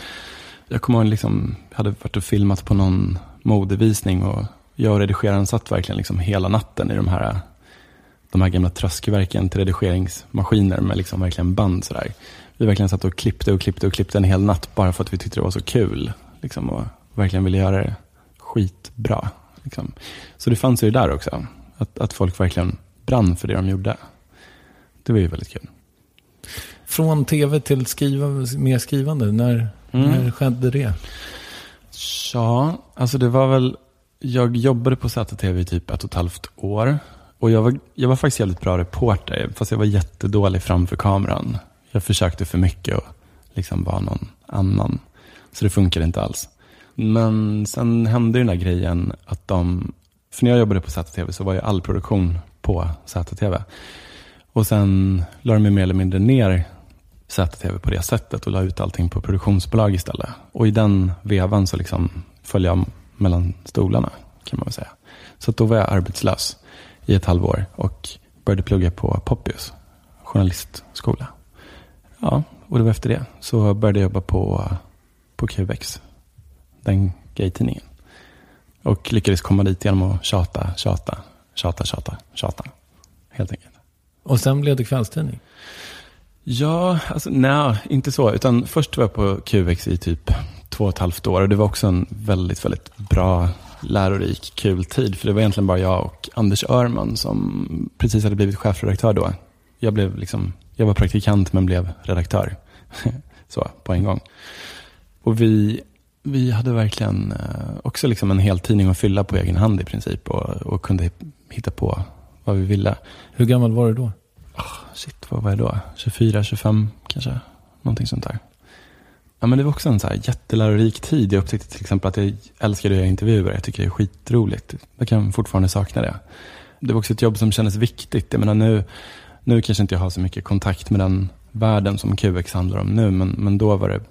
jag kommer ihåg, liksom, jag hade varit och filmat på någon modevisning och jag och redigeraren satt verkligen liksom hela natten i de här, de här gamla tröskverken till redigeringsmaskiner med liksom verkligen band. Sådär. Vi verkligen satt och klippte och klippte och klippte en hel natt bara för att vi tyckte det var så kul. Liksom, och verkligen ville göra det skitbra. Liksom. Så det fanns ju där också. Att, att folk verkligen brann för det de gjorde. Det var ju väldigt kul. Från tv till skriva, mer skrivande. När, Mm. när skedde det? Ja, alltså det var väl, jag jobbade på ZTV i typ ett och ett halvt år. Och jag var, jag var faktiskt jävligt bra reporter, fast jag var jättedålig framför kameran. Jag försökte för mycket och liksom vara någon annan. Så det funkade inte alls. Men sen hände den där grejen att de, för när jag jobbade på ZTV så var ju all produktion på ZTV. Och sen la de ju mer eller mindre ner ZTV på det sättet och la ut allting på produktionsbolag istället. Och i den vevan så liksom föll jag mellan stolarna kan man väl säga. Så att då var jag arbetslös i ett halvår och började plugga på Poppius, journalistskola. Ja, och det var efter det så började jag jobba på, på QX, den gaytidningen. Och lyckades komma dit genom att tjata, tjata, tjata, tjata, tjata. Helt enkelt. Och sen blev det kvällstidning. Ja, alltså nej, inte så. Utan först var jag på QX i typ två och ett halvt år. Och det var också en väldigt, väldigt bra, lärorik, kul tid. För det var egentligen bara jag och Anders Örman som precis hade blivit chefredaktör då. Jag, blev liksom, jag var praktikant men blev redaktör. så, på en gång. Och vi, vi hade verkligen eh, också liksom en hel tidning att fylla på egen hand i princip. Och, och kunde hitta på vad vi ville. Hur gammal var du då? Shit, vad var jag då? 24, 25 kanske? Någonting sånt där. Ja, men det var också en så här jättelärorik tid. Jag upptäckte till exempel att jag älskade att göra intervjuer. Jag tycker det är skitroligt. Jag kan fortfarande sakna det. Det var också ett jobb som kändes viktigt. Jag menar nu, nu kanske inte jag har så mycket kontakt med den världen som QX handlar om nu. Men, men då var det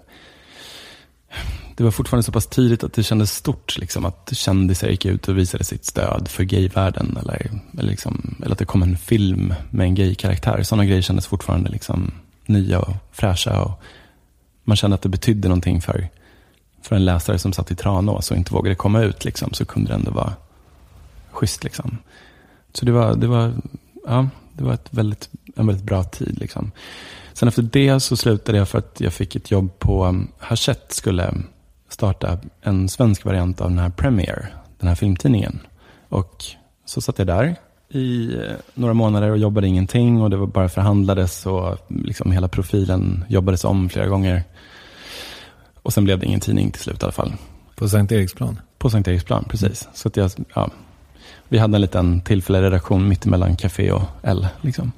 det var fortfarande så pass tidigt att det kändes stort. Liksom, att kändisar gick ut och visade sitt stöd för gayvärlden. Eller, eller, liksom, eller att det kom en film med en gaykaraktär. Sådana grejer kändes fortfarande liksom nya och fräscha. Och man kände att det betydde någonting för, för en läsare som satt i Tranås och inte vågade komma ut. Liksom, så kunde det ändå vara schysst. Liksom. Så det var, det var, ja, det var ett väldigt, en väldigt bra tid. Liksom. Sen efter det så slutade jag för att jag fick ett jobb på um, Hachette skulle starta en svensk variant av den här Premiere, den här filmtidningen. Och så satt jag där i eh, några månader och jobbade ingenting och det var bara förhandlades och liksom hela profilen jobbades om flera gånger. Och sen blev det ingen tidning till slut i alla fall. På Sankt Eriksplan? På Sankt Eriksplan, precis. Så att jag, ja, vi hade en liten tillfällig redaktion mittemellan Café och L. Liksom.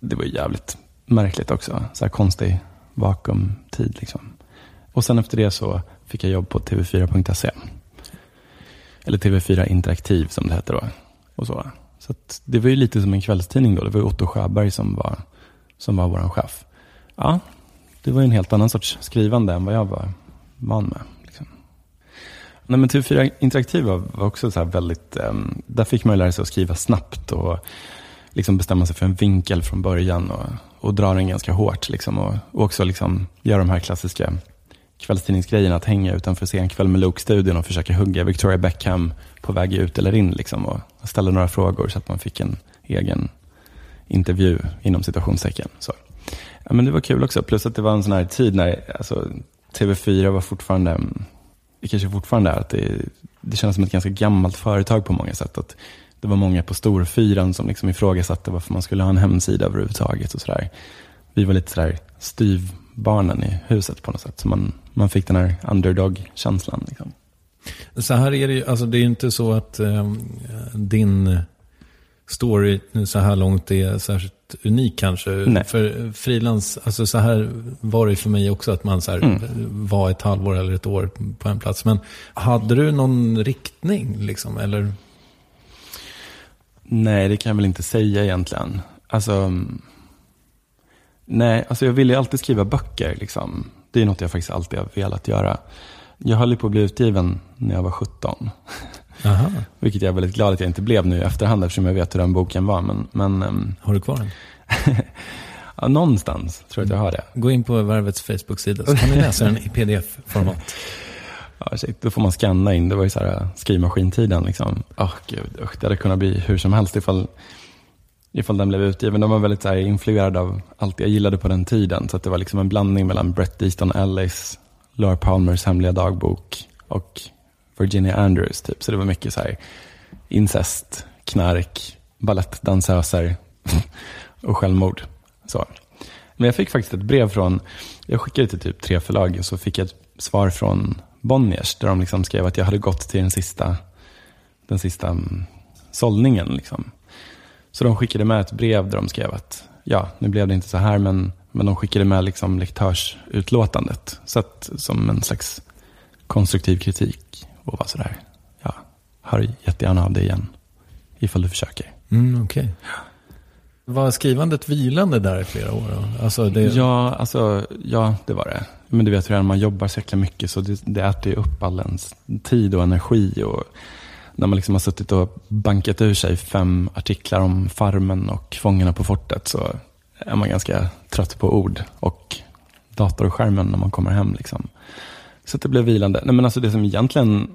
Det var jävligt märkligt också. Så här konstig vakuumtid. Liksom. Och sen efter det så fick jag jobb på tv4.se. Eller TV4 Interaktiv som det hette då. Och så så det var ju lite som en kvällstidning då. Det var Otto Sjöberg som var, som var vår chef. Ja, det var ju en helt annan sorts skrivande än vad jag var van med. Nej, men typ TV4 Interaktiv var, också så väldigt, um, där fick man lära sig att skriva snabbt och liksom bestämma sig för en vinkel från början och, och dra den ganska hårt. Liksom, och, och också liksom göra de här klassiska kvällstidningsgrejerna, att hänga utanför se kväll med Luke-studion och försöka hugga Victoria Beckham på väg ut eller in. Liksom, och ställa några frågor så att man fick en egen intervju inom situationstecken. Så. Ja, men det var kul också, plus att det var en sån här tid när alltså, TV4 var fortfarande, ehm, det kanske fortfarande är, att det, det känns som ett ganska gammalt företag på många sätt. Att det var många på storfyran som liksom ifrågasatte varför man skulle ha en hemsida överhuvudtaget. Och så där. Vi var lite sådär styvbarnen i huset på något sätt. Så man, man fick den här underdog-känslan. Liksom. Så här är det ju, alltså det är ju inte så att eh, din story så här långt är särskilt unik kanske. Nej. För frilans, alltså så här var det för mig också att man så här mm. var ett halvår eller ett år på en plats. Men hade du någon riktning liksom, eller? Nej, det kan jag väl inte säga egentligen. Alltså, nej, alltså jag ville ju alltid skriva böcker liksom. Det är något jag faktiskt alltid har velat göra. Jag höll på att bli utgiven när jag var 17. Aha. Vilket jag är väldigt glad att jag inte blev nu i efterhand eftersom jag vet hur den boken var. Men, men, um... Har du kvar den? ja, någonstans tror jag att jag har det. Gå in på Värvets Facebook-sida så kan ni läsa den i pdf-format. Ja, shit, då får man scanna in. Det var ju så här uh, skrivmaskintiden. Liksom. Oh, gud, usch, det hade kunnat bli hur som helst ifall, ifall den blev utgiven. De var väldigt så här, influerad av allt jag gillade på den tiden. Så att det var liksom en blandning mellan Brett Easton Ellis, Laura Palmers hemliga dagbok och Virginia Andrews. Typ. Så det var mycket så här incest, knark, balettdansöser och självmord. Så. Men jag fick faktiskt ett brev från, jag skickade till typ tre förlag och så fick jag ett svar från Bonniers där de liksom skrev att jag hade gått till den sista, den sista mm, sållningen. Liksom. Så de skickade med ett brev där de skrev att ja, nu blev det inte så här men men de skickade med liksom lektörsutlåtandet. Så att, som en slags konstruktiv kritik. Och var sådär, ja, hör jättegärna av dig igen. Ifall du försöker. Mm, okay. Var skrivandet vilande där i flera år? Alltså det... ja, alltså, ja, det var det. Men du vet hur det är, man jobbar så jäkla mycket så det, det äter ju upp all ens tid och energi. Och när man liksom har suttit och bankat ur sig fem artiklar om Farmen och Fångarna på fortet så är man ganska trött på ord och datorskärmen när man kommer hem. Liksom. Så att det blev vilande. Nej, men alltså det som egentligen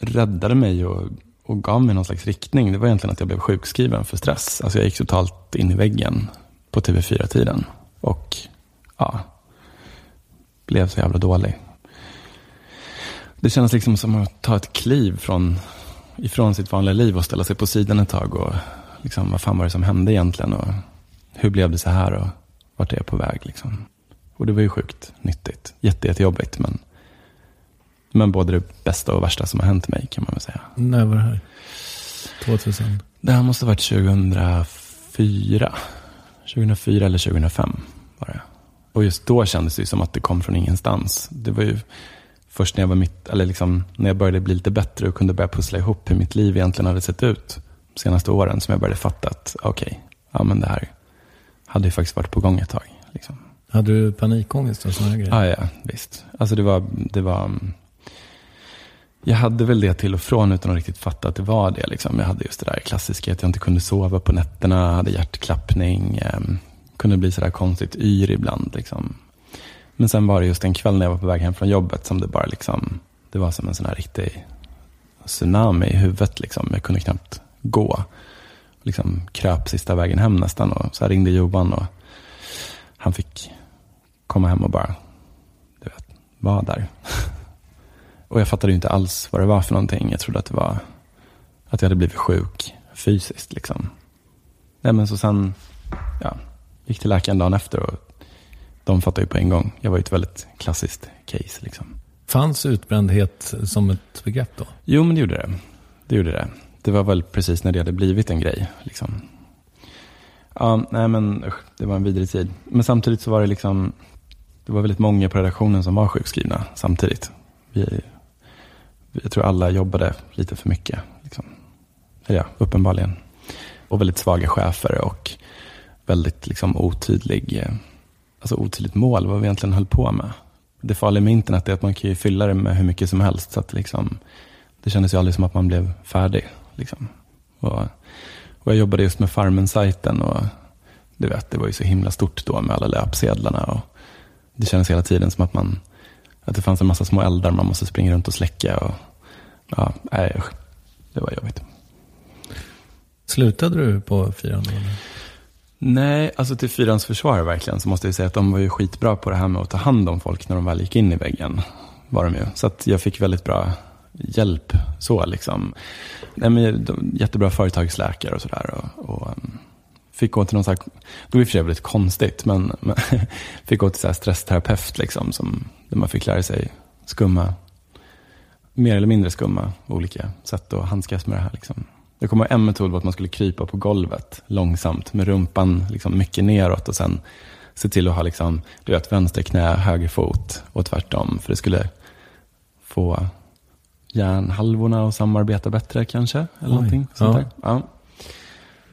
räddade mig och, och gav mig någon slags riktning, det var egentligen att jag blev sjukskriven för stress. Alltså jag gick totalt in i väggen på TV4-tiden. Och ja, blev så jävla dålig. Det kändes liksom som att ta ett kliv från, ifrån sitt vanliga liv och ställa sig på sidan ett tag. Och liksom, vad fan var det som hände egentligen? Och hur blev det så här och vart är jag på väg? Liksom. Och det var ju sjukt nyttigt. Jätte, jättejobbigt, men, men både det bästa och värsta som har hänt mig kan man väl säga. När var det här? 2000? Det här måste ha varit 2004. 2004 eller 2005 var det. Och just då kändes det som att det kom från ingenstans. Det var ju först när jag, var mitt, eller liksom, när jag började bli lite bättre och kunde börja pussla ihop hur mitt liv egentligen hade sett ut de senaste åren som jag började fatta att okej, okay, ja men det här, hade ju faktiskt varit på gång ett tag. Liksom. Hade du panikångest och sådana grejer? Ja, ja, visst. Alltså det var, det var... Jag hade väl det till och från utan att riktigt fatta att det var det. Liksom. Jag hade just det där klassiska att jag inte kunde sova på nätterna, hade hjärtklappning, eh, kunde bli sådär konstigt yr ibland. Liksom. Men sen var det just en kväll när jag var på väg hem från jobbet som det bara liksom, det var som en sån här riktig tsunami i huvudet. Liksom. Jag kunde knappt gå liksom kröp sista vägen hem nästan. Och så ringde Johan och han fick komma hem och bara, du vet, vara där. Och jag fattade ju inte alls vad det var för någonting. Jag trodde att det var att jag hade blivit sjuk fysiskt. Liksom. Nej, men så sen ja, gick till läkaren dagen efter och de fattade ju på en gång. Jag var ju ett väldigt klassiskt case. Liksom. Fanns utbrändhet som ett begrepp då? Jo, men det gjorde det. Det gjorde det. Det var väl precis när det hade blivit en grej. Liksom. Ja, nej men usch, det var en vidrig tid. Men samtidigt så var det liksom, det var väldigt många på redaktionen som var sjukskrivna samtidigt. Vi, jag tror alla jobbade lite för mycket. Liksom. Ja, uppenbarligen. Och väldigt svaga chefer och väldigt liksom otydlig, eh, alltså otydligt mål vad vi egentligen höll på med. Det farliga med internet är att man kan ju fylla det med hur mycket som helst. Så att liksom, det kändes ju aldrig som att man blev färdig. Liksom. Och, och jag jobbade just med Farmen-sajten och du vet, det var ju så himla stort då med alla löpsedlarna. Och det kändes hela tiden som att, man, att det fanns en massa små eldar man måste springa runt och släcka. Och, ja, nej, det var jobbigt. Slutade du på fyran? Nej, alltså till fyrans försvar verkligen så måste jag säga att de var ju skitbra på det här med att ta hand om folk när de väl gick in i väggen. Var de ju. Så att jag fick väldigt bra hjälp så liksom. Nej, men, jättebra företagsläkare och sådär. Och, och, um, fick gå till någon slags, det var i och för sig väldigt konstigt, men, men fick gå till så här stressterapeut liksom, som, där man fick lära sig skumma, mer eller mindre skumma olika sätt att handskas med det här. Liksom. Det kommer en metod var att man skulle krypa på golvet långsamt med rumpan liksom mycket neråt och sen se till att ha liksom, du vet, vänster knä, höger fot och tvärtom. För det skulle få hjärnhalvorna att samarbeta bättre kanske. Eller Oj, någonting sånt ja. där. Ja.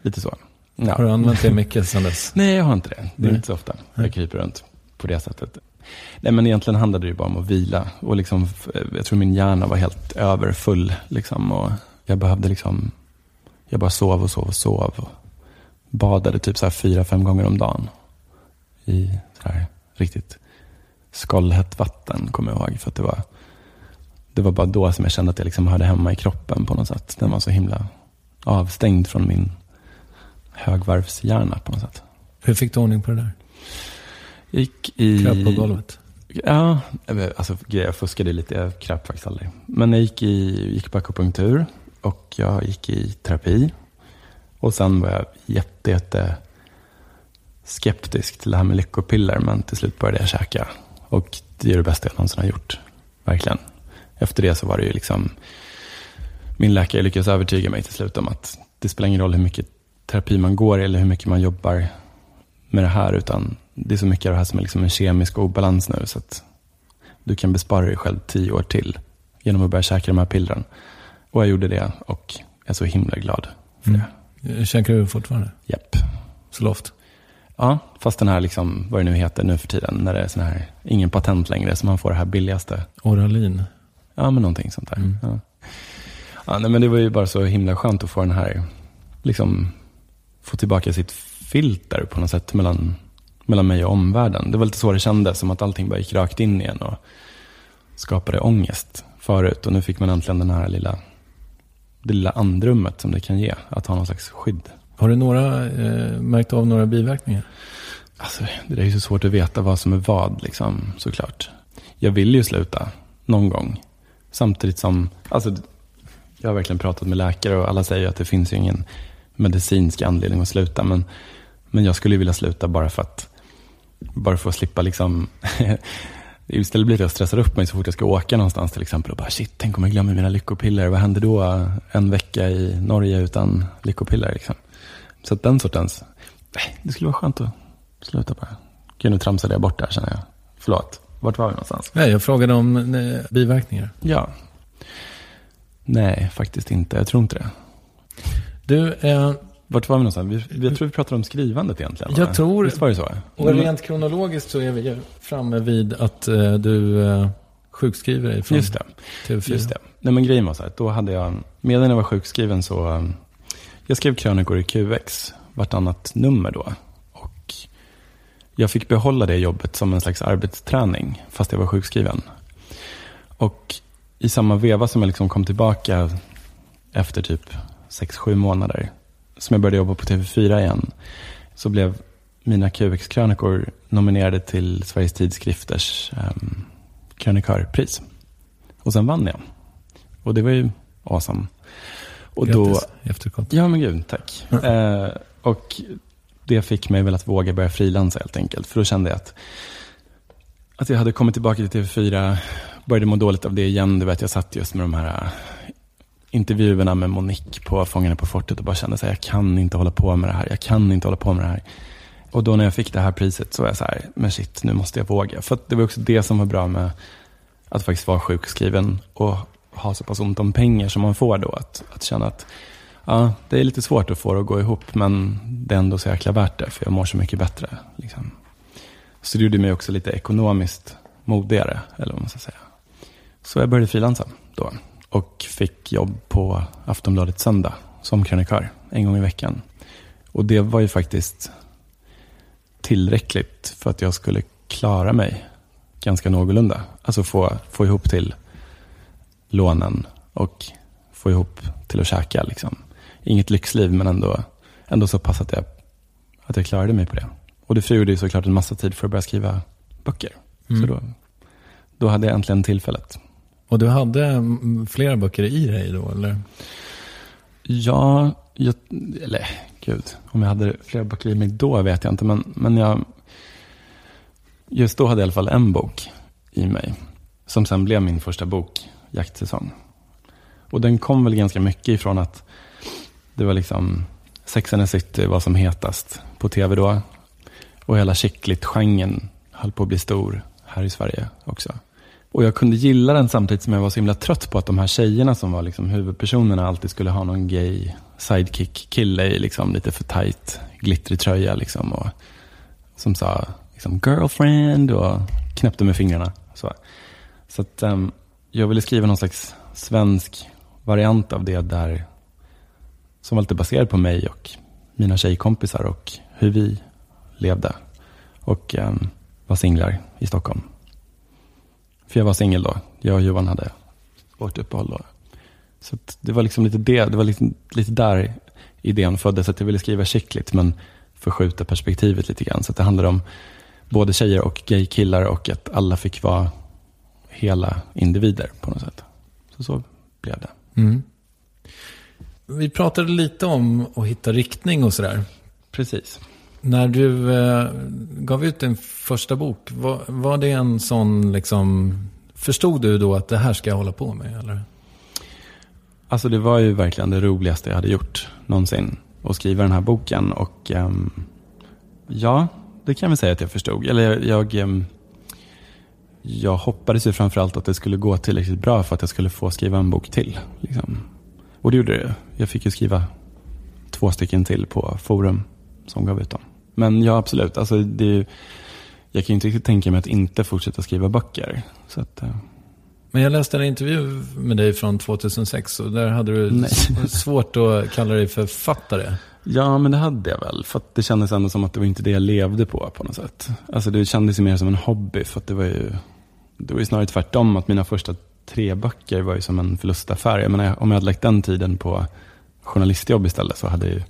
Lite så. Ja. Har du använt det mycket sedan dess? Nej, jag har inte det. Det är Nej. inte så ofta jag kryper runt på det sättet. Nej, men egentligen handlade det bara om att vila. Och liksom, jag tror min hjärna var helt överfull. Liksom, och jag behövde liksom jag bara sov och sov och sov. Och badade typ så här fyra, fem gånger om dagen. I så här riktigt skållhett vatten, kommer jag ihåg. För att det var, det var bara då som jag kände att jag liksom hörde hemma i kroppen på något sätt. Den var så himla avstängd från min högvarvshjärna på något sätt. Hur fick du ordning på det där? Gick i... Kröp på golvet? Ja, alltså jag fuskade lite. Jag kröp faktiskt aldrig. Men jag gick, i, gick på akupunktur och jag gick i terapi. Och sen var jag jätte, jätte skeptisk till det här med lyckopiller. Men till slut började jag käka. Och det är det bästa jag någonsin har gjort. Verkligen. Efter det så var det ju liksom, min läkare lyckades övertyga mig till slut om att det spelar ingen roll hur mycket terapi man går eller hur mycket man jobbar med det här. Utan det är så mycket av det här som är liksom en kemisk obalans nu. Så att du kan bespara dig själv tio år till genom att börja käka de här pillren. Och jag gjorde det och jag är så himla glad för mm. det. Käkar du fortfarande? Japp. Zoloft? Ja, fast den här, liksom, vad det nu heter nu för tiden, när det är sån här, ingen patent längre, så man får det här billigaste. Oralin? Ja, men någonting sånt där. Mm. Ja. Ja, nej, men det var ju bara så himla skönt att få den här, liksom, få tillbaka sitt filter på något sätt mellan, mellan mig och omvärlden. Det var lite så det kändes, som att allting bara gick rakt in igen och skapade ångest förut. Och nu fick man äntligen den här lilla det lilla andrummet som det kan ge. Att ha någon slags skydd. Har du några, eh, märkt av några biverkningar? Alltså, det är ju så svårt att veta vad som är vad, liksom, såklart. Jag vill ju sluta någon gång. Samtidigt som, alltså, jag har verkligen pratat med läkare och alla säger att det finns ju ingen medicinsk anledning att sluta. Men, men jag skulle vilja sluta bara för att, bara för att slippa liksom Istället blir det att jag stressar upp mig så fort jag ska åka någonstans till exempel. Och bara shit, tänk om jag glömmer mina lyckopiller. Vad händer då en vecka i Norge utan lyckopiller? Liksom. Så att den sortens, nej, det skulle vara skönt att sluta bara. Gud, nu tramsade jag bort där känner jag. Förlåt, vart var vi någonstans? Nej, jag frågade om eh, biverkningar. Ja. Nej, faktiskt inte. Jag tror inte det. Du, eh, vart var vi någonstans? Vi, jag tror vi pratade om skrivandet egentligen. Jag tror... Visst var det så? Och rent kronologiskt så är vi framme vid att eh, du eh, sjukskriver dig från Just det. TV4. Just det. Nej, men grejen var så här, då hade jag, medan jag var sjukskriven så, eh, jag skrev krönikor i QX vartannat nummer då. Och jag fick behålla det jobbet som en slags arbetsträning, fast jag var sjukskriven. Och i samma veva som jag liksom kom tillbaka efter typ sex sju månader som jag började jobba på TV4 igen, så blev mina QX-krönikor nominerade till Sveriges Tidskrifters um, krönikörpris. Och sen vann jag. Och det var ju awesome. Och Grattis i efterskott. Ja, men gud, tack. Eh, och det fick mig väl att våga börja frilansa helt enkelt. För då kände jag att, att jag hade kommit tillbaka till TV4, började må dåligt av det igen. Du vet, jag satt just med de här intervjuerna med Monique på Fångarna på fortet och bara kände så här, jag kan inte hålla på med det här. Jag kan inte hålla på med det här. Och då när jag fick det här priset så var jag så här, men shit, nu måste jag våga. För att det var också det som var bra med att faktiskt vara sjukskriven och ha så pass ont om pengar som man får då. Att, att känna att ja, det är lite svårt att få det att gå ihop, men det är ändå så jäkla värt det, för jag mår så mycket bättre. Liksom. Så det gjorde mig också lite ekonomiskt modigare, eller vad man ska säga. Så jag började frilansa då och fick jobb på Aftonbladet Söndag som krönikör en gång i veckan. Och det var ju faktiskt tillräckligt för att jag skulle klara mig ganska någorlunda. Alltså få, få ihop till lånen och få ihop till att käka. Liksom. Inget lyxliv, men ändå, ändå så pass att jag, att jag klarade mig på det. Och det frigjorde ju såklart en massa tid för att börja skriva böcker. Mm. Så då, då hade jag äntligen tillfället. Och du hade mm, flera böcker i dig då, eller? Ja, jag, eller gud, om jag hade flera böcker i mig då vet jag inte. Men, men jag, just då hade jag i alla fall en bok i mig. Som sen blev min första bok, Jaktsäsong. Och den kom väl ganska mycket ifrån att det var liksom Sex and the City var som hetast på tv då. Och hela chicklit-genren höll på att bli stor här i Sverige också. Och jag kunde gilla den samtidigt som jag var så himla trött på att de här tjejerna som var liksom huvudpersonerna alltid skulle ha någon gay sidekick-kille i liksom lite för tight glittrig tröja. Liksom, och som sa liksom, girlfriend och knäppte med fingrarna. Så, så att, um, jag ville skriva någon slags svensk variant av det där som var lite baserad på mig och mina tjejkompisar och hur vi levde. Och um, var singlar i Stockholm. För jag var singel då. Jag och Johan hade vårt uppehåll då. Så det var liksom lite det, det var liksom lite där idén föddes. Att jag ville skriva skickligt men förskjuta perspektivet lite grann. Så att det handlade om både tjejer och gaykillar och att alla fick vara hela individer på något sätt. Så så blev det. Mm. Vi pratade lite om att hitta riktning och sådär. Precis. När du eh, gav ut din första bok, var, var det en sån liksom... Förstod du då att det här ska jag hålla på med? Eller? Alltså det var ju verkligen det roligaste jag hade gjort någonsin. Att skriva den här boken. Och um, ja, det kan jag väl säga att jag förstod. Eller jag, jag, um, jag hoppades ju framförallt att det skulle gå tillräckligt bra för att jag skulle få skriva en bok till. Liksom. Och det gjorde det. Jag fick ju skriva två stycken till på Forum som gav ut dem. Men ja, absolut. Alltså, det är, jag kan ju inte riktigt tänka mig att inte fortsätta skriva böcker. Så att, uh... Men jag läste en intervju med dig från 2006 och där hade du Nej. svårt att kalla dig författare. Ja, men det hade jag väl. För det kändes ändå som att det var inte det jag levde på på något sätt. Alltså det kändes ju mer som en hobby. För det var ju, det var ju snarare tvärtom. Att mina första tre böcker var ju som en förlustaffär. Jag menar, om jag hade lagt den tiden på journalistjobb istället så hade jag ju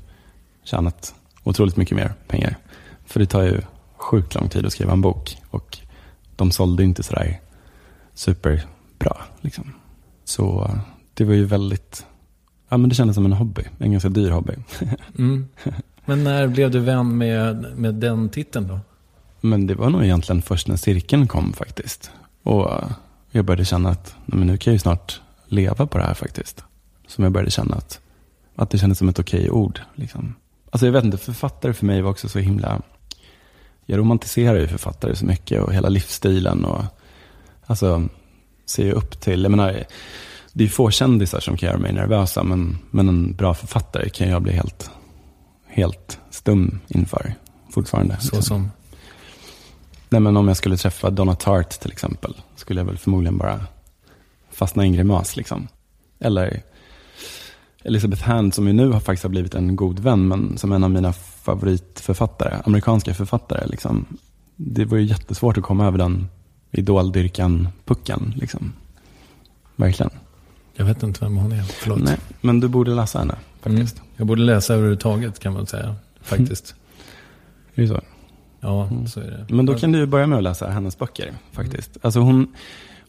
tjänat otroligt mycket mer pengar. För det tar ju sjukt lång tid att skriva en bok. Och de sålde inte sådär superbra. Liksom. Så det var ju väldigt, ja men det kändes som en hobby. En ganska dyr hobby. mm. Men när blev du vän med, med den titeln då? Men det var nog egentligen först när cirkeln kom faktiskt. Och jag började känna att men nu kan jag ju snart leva på det här faktiskt. Som jag började känna att, att det kändes som ett okej ord. Liksom. Alltså jag vet inte, författare för mig var också så himla... Jag romantiserar ju författare så mycket och hela livsstilen och alltså ser jag upp till. Jag menar, det är få kändisar som kan göra mig nervösa men, men en bra författare kan jag bli helt, helt stum inför fortfarande. Så som? Nej men om jag skulle träffa Donna Tart till exempel skulle jag väl förmodligen bara fastna i en grimas liksom. Eller Elizabeth Hand som ju nu har faktiskt har blivit en god vän, men som en av mina favoritförfattare, amerikanska författare. Liksom. Det var ju jättesvårt att komma över den idoldyrkan-pucken. Liksom. Verkligen. Jag vet inte vem hon är, förlåt. Nej, men du borde läsa henne faktiskt. Mm. Jag borde läsa överhuvudtaget kan man säga, faktiskt. är det så? Ja, mm. så är det. Men då kan du börja med att läsa hennes böcker faktiskt. Mm. Alltså hon,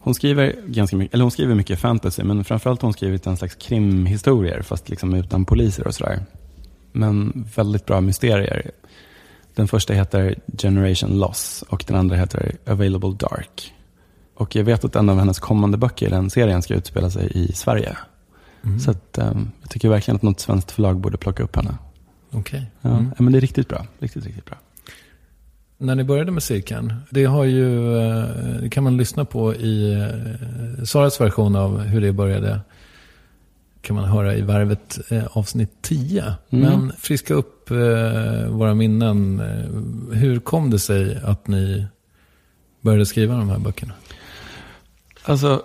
hon skriver ganska mycket, eller hon skriver mycket fantasy, men framförallt har hon skrivit en slags krimhistorier, fast liksom utan poliser och sådär. Men väldigt bra mysterier. Den första heter Generation Loss och den andra heter Available Dark. Och jag vet att en av hennes kommande böcker i den serien ska utspela sig i Sverige. Mm. Så att, um, jag tycker verkligen att något svenskt förlag borde plocka upp henne. Okej. Ja, Mm. men det är riktigt bra. Riktigt, riktigt bra. När ni började med cirkeln, det har ju, eh, det kan man lyssna på i eh, Saras version av hur det började. Kan man höra i Värvet eh, avsnitt 10. Mm. Men friska upp våra minnen. Hur kom det sig att ni började skriva de här böckerna? Alltså,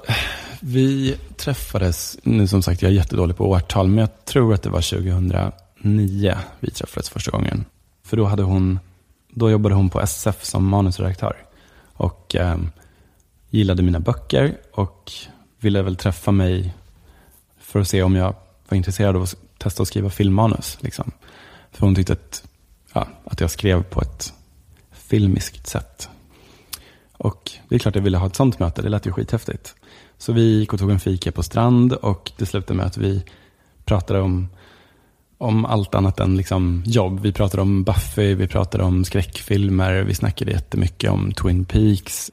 vi träffades, nu som sagt jag är jättedålig på årtal, men jag tror att det var 2009 vi träffades första gången. För då, hade hon, då jobbade hon på SF som manusredaktör. Och eh, gillade mina böcker och ville väl träffa mig för att se om jag var intresserad av att testa att skriva filmmanus. Liksom. För hon tyckte att, ja, att jag skrev på ett filmiskt sätt. Och det är klart jag ville ha ett sånt möte, det lät ju skithäftigt. Så vi gick och tog en fika på strand och det slutade med att vi pratade om, om allt annat än liksom jobb. Vi pratade om Buffy, vi pratade om skräckfilmer, vi snackade jättemycket om Twin Peaks.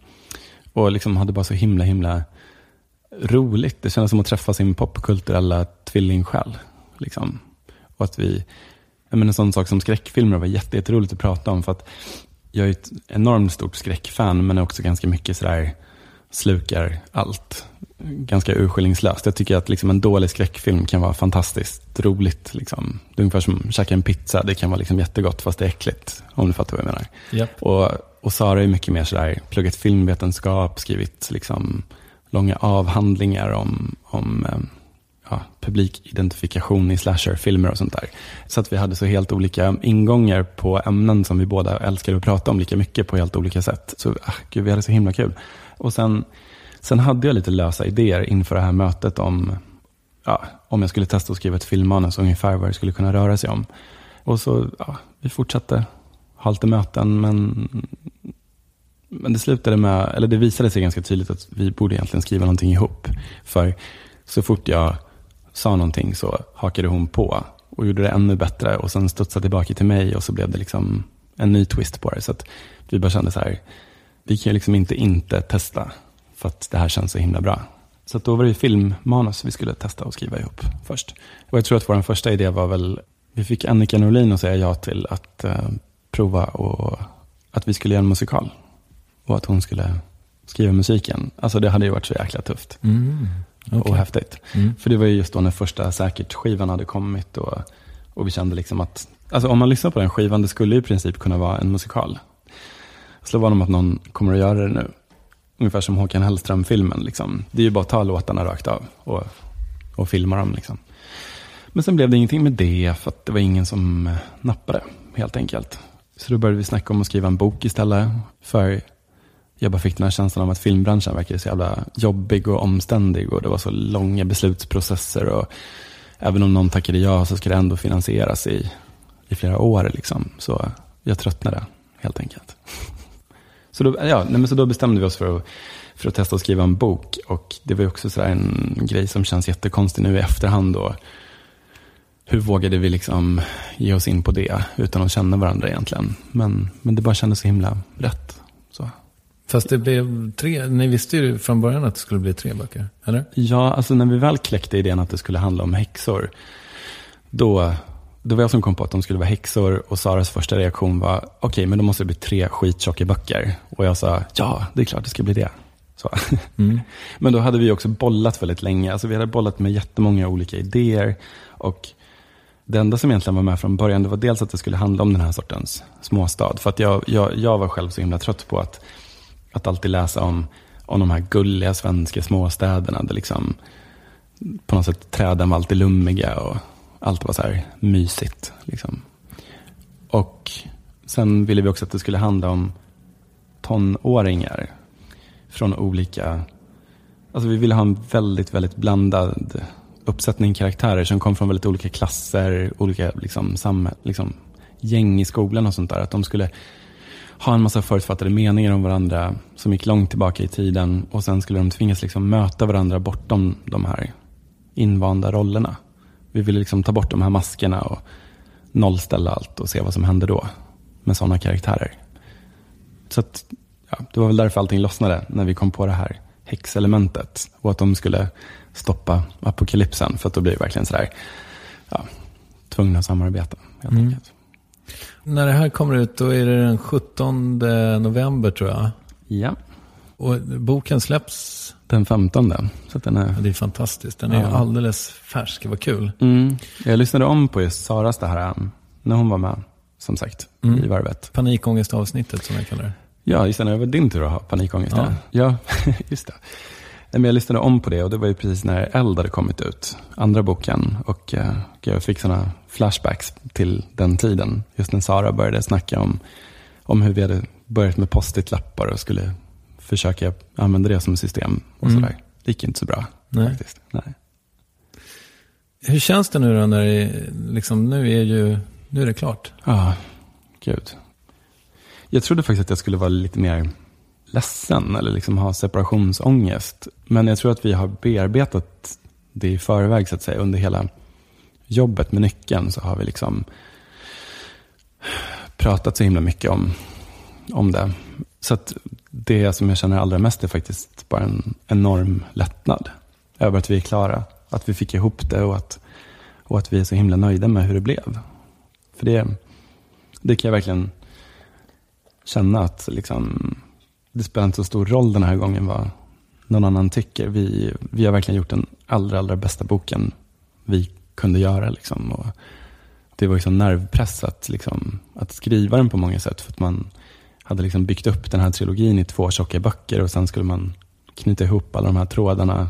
Och liksom hade bara så himla, himla roligt. Det kändes som att träffa sin popkulturella tvillingsjäl. Liksom. Och att vi, jag menar, en sån sak som skräckfilmer var jätte, jätteroligt att prata om. För att jag är ett enormt stort skräckfan, men är också ganska mycket sådär, slukar allt. Ganska urskillningslöst. Jag tycker att liksom en dålig skräckfilm kan vara fantastiskt roligt. Liksom. Det är ungefär som att käka en pizza. Det kan vara liksom jättegott fast det är äckligt. Om du fattar vad jag menar. Japp. Och, och Sara är mycket mer sådär, pluggat filmvetenskap, skrivit liksom långa avhandlingar om, om eh, ja, publikidentifikation i slasherfilmer och sånt där. Så att vi hade så helt olika ingångar på ämnen som vi båda älskade att prata om lika mycket på helt olika sätt. Så ah, gud, vi hade så himla kul. Och sen, sen hade jag lite lösa idéer inför det här mötet om, ja, om jag skulle testa att skriva ett filmmanus, ungefär vad det skulle kunna röra sig om. Och så, ja, vi fortsatte ha lite möten, men, men det slutade med, eller det visade sig ganska tydligt att vi borde egentligen skriva någonting ihop. För så fort jag sa någonting så hakade hon på och gjorde det ännu bättre och sen studsade tillbaka till mig och så blev det liksom en ny twist på det. Så att vi bara kände så här, vi kan ju liksom inte inte testa för att det här känns så himla bra. Så då var det filmmanus vi skulle testa och skriva ihop först. Och jag tror att vår första idé var väl, vi fick Annika Norlin att säga ja till att eh, prova och att vi skulle göra en musikal. Och att hon skulle skriva musiken. Alltså det hade ju varit så jäkla tufft Mm. och Okej. häftigt. Mm. För det var ju just då när första Säkert-skivan hade kommit och, och vi kände liksom att, alltså om man lyssnar på den skivan, det skulle ju i princip kunna vara en musikal. Slå vad om att någon kommer att göra det nu. Ungefär som Håkan Hellström-filmen. Liksom. Det är ju bara att ta låtarna rakt av och, och filma dem. Liksom. Men sen blev det ingenting med det, för att det var ingen som eh, nappade, helt enkelt. Så då började vi snacka om att skriva en bok istället. För jag bara fick den här känslan av att filmbranschen verkar så jävla jobbig och omständig. Och det var så långa beslutsprocesser. Och även om någon tackade ja så ska det ändå finansieras i, i flera år. Liksom. Så jag tröttnade, helt enkelt. Så då, ja, nej, men så då bestämde vi oss för att, för att testa att skriva en bok. Och det var ju också så en grej som känns jättekonstig nu i efterhand. Då. Hur vågade vi liksom ge oss in på det utan att känna varandra egentligen? Men, men det bara kändes så himla rätt. Så. Fast det blev tre, ni visste ju från början att det skulle bli tre böcker, eller? Ja, alltså när vi väl kläckte idén att det skulle handla om häxor, då, då var jag som kom på att de skulle vara häxor och Saras första reaktion var, okej, men då måste det bli tre skittjocka böcker. Och jag sa, ja, det är klart det ska bli det. Så. Mm. Men då hade vi också bollat väldigt länge. Alltså vi hade bollat med jättemånga olika idéer. Och det enda som egentligen var med från början, det var dels att det skulle handla om den här sortens småstad. För att jag, jag, jag var själv så himla trött på att, att alltid läsa om, om de här gulliga svenska småstäderna. Där liksom, på något sätt träden var alltid lummiga och allt var så här mysigt. Liksom. Och sen ville vi också att det skulle handla om tonåringar från olika... Alltså vi ville ha en väldigt, väldigt blandad uppsättning karaktärer som kom från väldigt olika klasser, olika liksom, sam, liksom, gäng i skolan och sånt där. Att de skulle ha en massa förutfattade meningar om varandra som gick långt tillbaka i tiden. Och sen skulle de tvingas liksom möta varandra bortom de här invanda rollerna. Vi ville liksom ta bort de här maskerna och nollställa allt och se vad som hände då med sådana karaktärer. Så att, ja, det var väl därför allting lossnade när vi kom på det här häxelementet och att de skulle stoppa apokalypsen för att då blir det verkligen sådär, ja, tvungna att samarbeta helt Mm. enkelt. När det här kommer ut, då är det den 17 november tror jag. Ja, Och boken släpps, den 15. Så den är... ja, det är fantastiskt. Den är Ja. alldeles färsk, vad kul. Mm. Jag lyssnade om på just Saras det här, um, när hon var med, som sagt, Mm. i varvet. Panikångestavsnittet som jag kallar det. Ja, just det, det var din tur att ha panikångest. Ja. Ja, just det. Men jag lyssnade om på det och det var ju precis när Eld hade kommit ut, andra boken. Och eh, jag fick sådana flashbacks till den tiden. Just när Sara började snacka om, om hur vi hade börjat med post-it-lappar och skulle försöka använda det som system. Och Mm. sådär. Det gick inte så bra Nej. faktiskt. Nej. Hur känns det nu då när det, liksom, nu är ju, nu är det klart? Ja, gud. Jag trodde faktiskt att jag skulle vara lite mer ledsen eller liksom ha separationsångest. Men jag tror att vi har bearbetat det i förväg så att säga. Under hela jobbet med nyckeln så har vi liksom pratat så himla mycket om, om det. Så att det som jag känner allra mest är faktiskt bara en enorm lättnad över att vi är klara. Att vi fick ihop det och att, och att vi är så himla nöjda med hur det blev. För det, det kan jag verkligen känna att liksom, det spelar inte så stor roll den här gången vad någon annan tycker. Vi, vi har verkligen gjort den allra, allra bästa boken vi kunde göra. Liksom. Och det var liksom nervpress att, liksom, att skriva den på många sätt. För att man hade liksom byggt upp den här trilogin i två tjocka böcker och sen skulle man knyta ihop alla de här trådarna,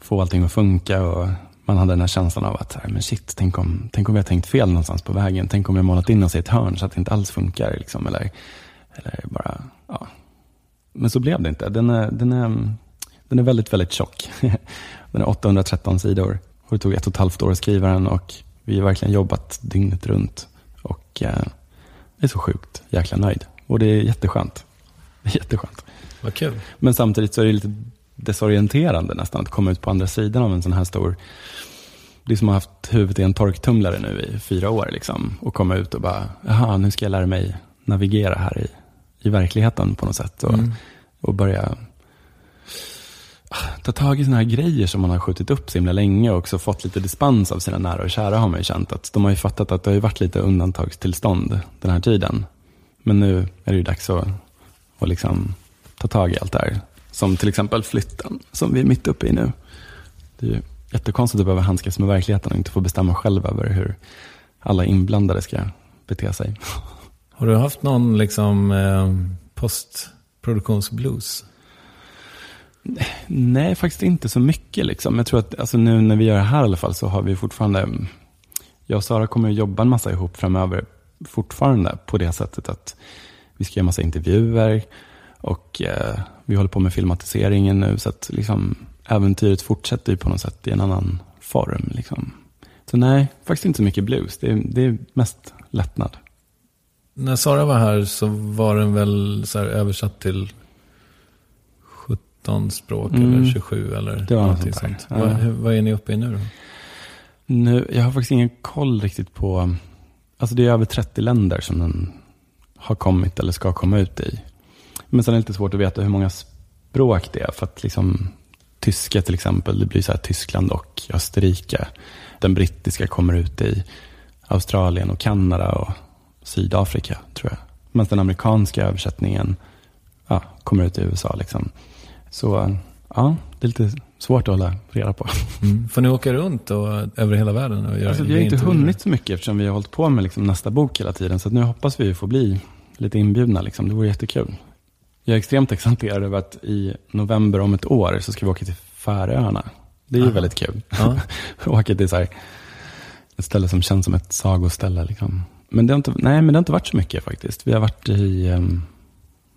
få allting att funka. Och man hade den här känslan av att, men shit, tänk om, tänk om vi har tänkt fel någonstans på vägen. Tänk om vi har målat in oss i ett hörn så att det inte alls funkar. Liksom, eller, eller bara, ja. Men så blev det inte. Den är, den är, den är väldigt, väldigt tjock. Den är 813 sidor. Och det tog ett och ett halvt år att skriva den och vi har verkligen jobbat dygnet runt. Och eh, jag är så sjukt jäkla nöjd. Och det är jätteskönt. Jätteskönt. Vad kul. Men samtidigt så är det lite desorienterande nästan att komma ut på andra sidan av en sån här stor... Det är som att ha haft huvudet i en torktumlare nu i fyra år. Liksom, och komma ut och bara, jaha, nu ska jag lära mig navigera här i, i verkligheten på något sätt. Och, Mm. och börja ah, ta tag i såna här grejer som man har skjutit upp så himla länge och också fått lite dispens av sina nära och kära har man ju känt. att De har ju fattat att det har varit lite undantagstillstånd den här tiden. Men nu är det ju dags att, att liksom ta tag i allt det här. Som till exempel flytten som vi är mitt uppe i nu. Det är ju jättekonstigt att behöva handskas med verkligheten och inte få bestämma själv över hur alla inblandade ska bete sig. Har du haft någon liksom eh, postproduktionsblues? Nej, faktiskt inte så mycket. Liksom. Jag tror att alltså, nu när vi gör det här i alla fall så har vi fortfarande, jag och Sara kommer att jobba en massa ihop framöver fortfarande på det sättet att vi ska göra massa intervjuer och eh, vi håller på med filmatiseringen nu så att liksom, äventyret fortsätter ju på något sätt i en annan form. Liksom. Så nej, faktiskt inte så mycket blues. Det är, det är mest lättnad. När Sara var här så var den väl så här översatt till 17 språk Mm. eller 27 eller Det var någonting sånt sånt. Ja. Vad, vad är ni uppe i nu då? Nu, jag har faktiskt ingen koll riktigt på... Alltså det är över 30 länder som den har kommit eller ska komma ut i. Men sen är det lite svårt att veta hur många språk det är. För att liksom, tyska till exempel, det blir så här Tyskland och Österrike. Den brittiska kommer ut i Australien och Kanada och Sydafrika, tror jag. Men den amerikanska översättningen ja, kommer ut i USA. Liksom. Så ja, det är lite svårt att hålla reda på. Mm. Får ni åka runt och, över hela världen och göra Alltså, vi har inte intervjuer? hunnit så mycket eftersom vi har hållit på med liksom nästa bok hela tiden. Så nu hoppas vi få bli lite inbjudna. Liksom. Det vore jättekul. Jag är extremt exalterad över att i november om ett år så ska vi åka till Färöarna. Det är ju Aha. väldigt kul. Ja. åka till så här, ett ställe som känns som ett sagoställe. Liksom. Men, det har inte, nej, men det har inte varit så mycket faktiskt. Vi har varit i em,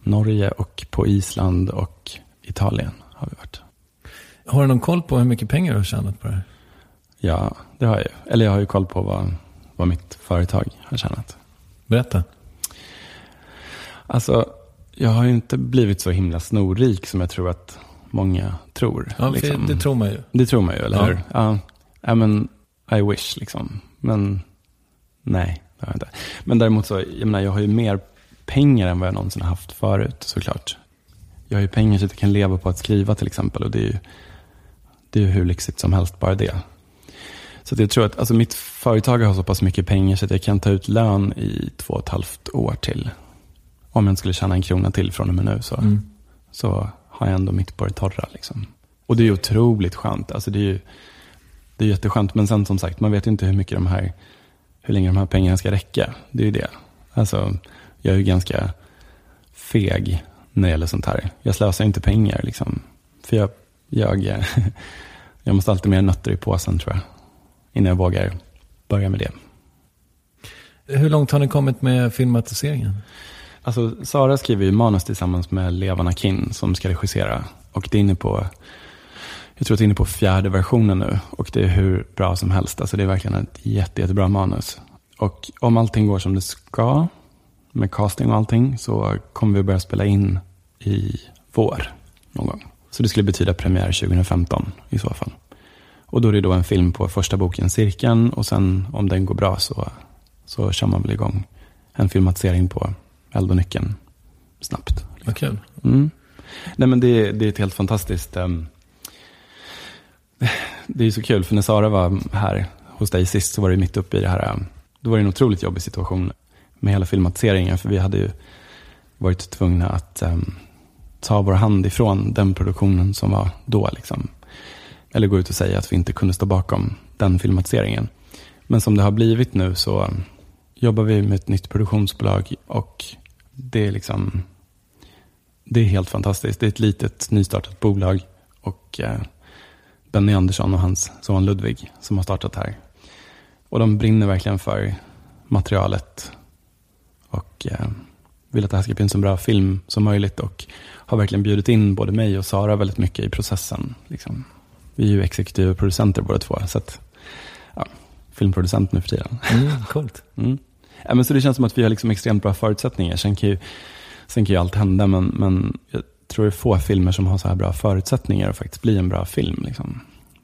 Norge och på Island och Italien. har vi varit. Har du någon koll på hur mycket pengar du har tjänat på det här? Ja, det har jag ju. Eller jag har ju koll på vad, vad mitt företag har tjänat. Berätta. Alltså, jag har ju inte blivit så himla snorrik som jag tror att många tror. Ja, liksom. det tror man ju. Det tror man ju, eller Ja. hur? Ja. ja, men I wish liksom. Men nej, det har jag inte. Men däremot så, jag menar, jag har ju mer pengar än vad jag någonsin har haft förut, såklart. Jag har ju pengar så att jag kan leva på att skriva till exempel. Och det är ju, det är ju hur lyxigt som helst, bara det. Så att jag tror att alltså, mitt företag har så pass mycket pengar så att jag kan ta ut lön i två och ett halvt år till. Om jag inte skulle tjäna en krona till från och med nu så, Mm. så har jag ändå mitt på det torra. Liksom. Och det är ju otroligt skönt. Alltså, det är ju det är jätteskönt. Men sen som sagt, man vet ju inte hur mycket de här, hur länge de här pengarna ska räcka. Det är ju det. Alltså, jag är ju ganska feg när det gäller sånt här. Jag slösar inte pengar liksom. För jag, jag, jag måste alltid med nötter i påsen tror jag. Innan jag vågar börja med det. Hur långt har ni kommit med filmatiseringen? Alltså, Sara skriver ju manus tillsammans med Levana Kin som ska regissera. Och det är inne på, jag tror att det är inne på fjärde versionen nu. Och det är hur bra som helst. Alltså det är verkligen ett jätte, jättebra manus. Och om allting går som det ska, med casting och allting, så kommer vi börja spela in i vår någon gång. Så det skulle betyda premiär 2015 i så fall. Och då är det då en film på första boken Cirkeln och sen om den går bra så, så kör man väl igång en filmatisering på Eld och nyckeln snabbt. Vad kul. Mm. Nej men det, det är ett helt fantastiskt, ehm, det är så kul för när Sara var här hos dig sist så var det mitt uppe i det här, ehm, då var det en otroligt jobbig situation med hela filmatiseringen för vi hade ju varit tvungna att ehm, ta vår hand ifrån den produktionen som var då liksom. Eller gå ut och säga att vi inte kunde stå bakom den filmatiseringen. Men som det har blivit nu så jobbar vi med ett nytt produktionsbolag och det är liksom det är helt fantastiskt. Det är ett litet nystartat bolag och eh, Benny Andersson och hans son Ludvig som har startat här. Och de brinner verkligen för materialet och eh, vill att det här ska bli en så bra film som möjligt och har verkligen bjudit in både mig och Sara väldigt mycket i processen. Liksom. Vi är ju exekutiva producenter båda två, så att, ja, filmproducent nu för tiden. Mm, coolt. Mm. Ja, men så det känns som att vi har liksom extremt bra förutsättningar. Sen kan ju, sen kan ju allt hända, men, men jag tror det är få filmer som har så här bra förutsättningar att faktiskt bli en bra film. Liksom.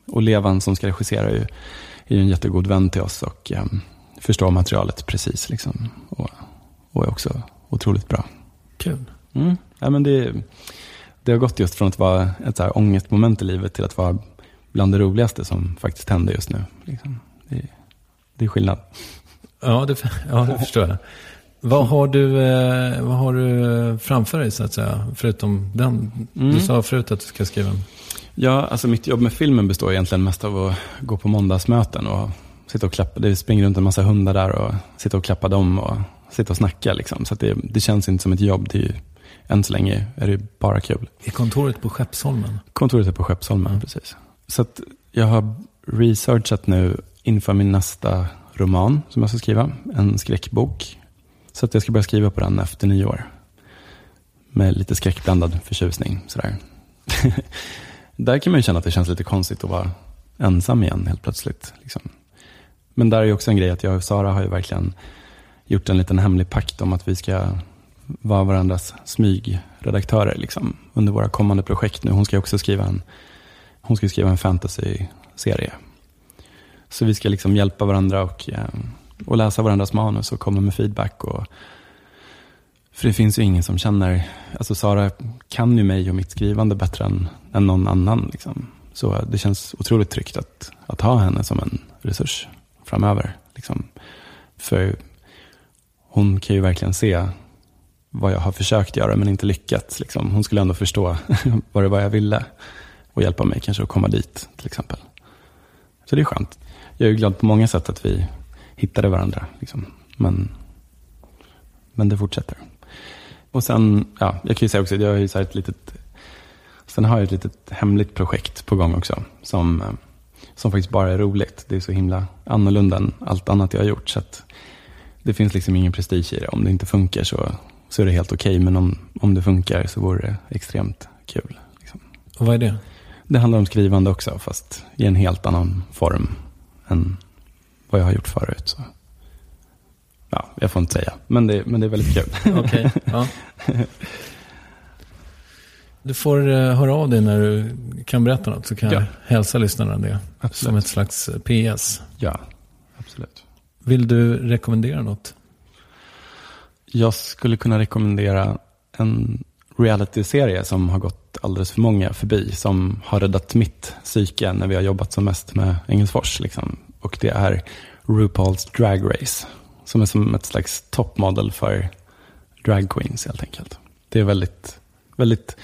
Och Levan som ska regissera är ju, är ju en jättegod vän till oss och um, förstår materialet precis. Liksom. Och, och är också otroligt bra. Kul. Mm. Ja, men det, det har gått just från att vara ett så här ångestmoment i livet till att vara bland det roligaste som faktiskt händer just nu. Liksom. Det, det är skillnad. Ja, det, ja, det förstår jag. Vad har, du, eh, vad har du framför dig så att säga? Förutom den. Du Mm. sa förut att du ska skriva en. Ja, alltså mitt jobb med filmen består egentligen mest av att gå på måndagsmöten och sitta och klappa. Det springer runt en massa hundar där och sitta och klappa dem och sitta och snacka. Liksom. Så det, det känns inte som ett jobb. Det är ju, än så länge är det bara kul. I kontoret på Skeppsholmen. Kontoret är på Skeppsholmen, precis. Så jag har researchat nu inför min nästa roman som jag ska skriva. En skräckbok. Så att jag ska börja skriva på den efter nyår. Med lite skräckblandad förtjusning. Sådär. där kan man ju känna att det känns lite konstigt att vara ensam igen helt plötsligt. Liksom. Men där är ju också en grej att jag och Sara har ju verkligen gjort en liten hemlig pakt om att vi ska vara varandras smygredaktörer liksom, under våra kommande projekt nu. Hon ska också skriva en, hon ska skriva en fantasy-serie. Så vi ska liksom hjälpa varandra och, eh, och läsa varandras manus och komma med feedback. Och, för det finns ju ingen som känner, alltså Sara kan ju mig och mitt skrivande bättre än, än någon annan. Liksom. Så det känns otroligt tryggt att, att ha henne som en resurs framöver. Liksom. För hon kan ju verkligen se vad jag har försökt göra men inte lyckats. Liksom. Hon skulle ändå förstå vad det var jag ville och hjälpa mig kanske att komma dit till exempel. Så det är skönt. Jag är glad på många sätt att vi hittade varandra. Liksom. Men, men det fortsätter. Och sen, ja, jag kan ju säga också att jag har ju så här ett litet, sen har jag ett litet hemligt projekt på gång också. Som, som faktiskt bara är roligt. Det är så himla annorlunda än allt annat jag har gjort. Så att det finns liksom ingen prestige i det. Om det inte funkar så, så är det helt okej. Men om, om det funkar så vore det extremt kul. Liksom. Och vad är det? Det handlar om skrivande också, fast i en helt annan form än vad jag har gjort förut. Så. ja, jag får inte säga. Men det, men det är väldigt kul. Okej, ja. Du får eh, höra av dig när du kan berätta något så kan jag Ja. hälsa lyssnarna det. Absolut. Som ett slags eh, PS. ja, absolut. Vill du rekommendera något? Jag skulle kunna rekommendera en reality-serie som har gått alldeles för många förbi. Som har räddat mitt psyke när vi har jobbat som mest med Engelsfors. Liksom. Och det är RuPaul's Drag Race. Som är som ett slags toppmodell för drag queens helt enkelt. Det är väldigt, väldigt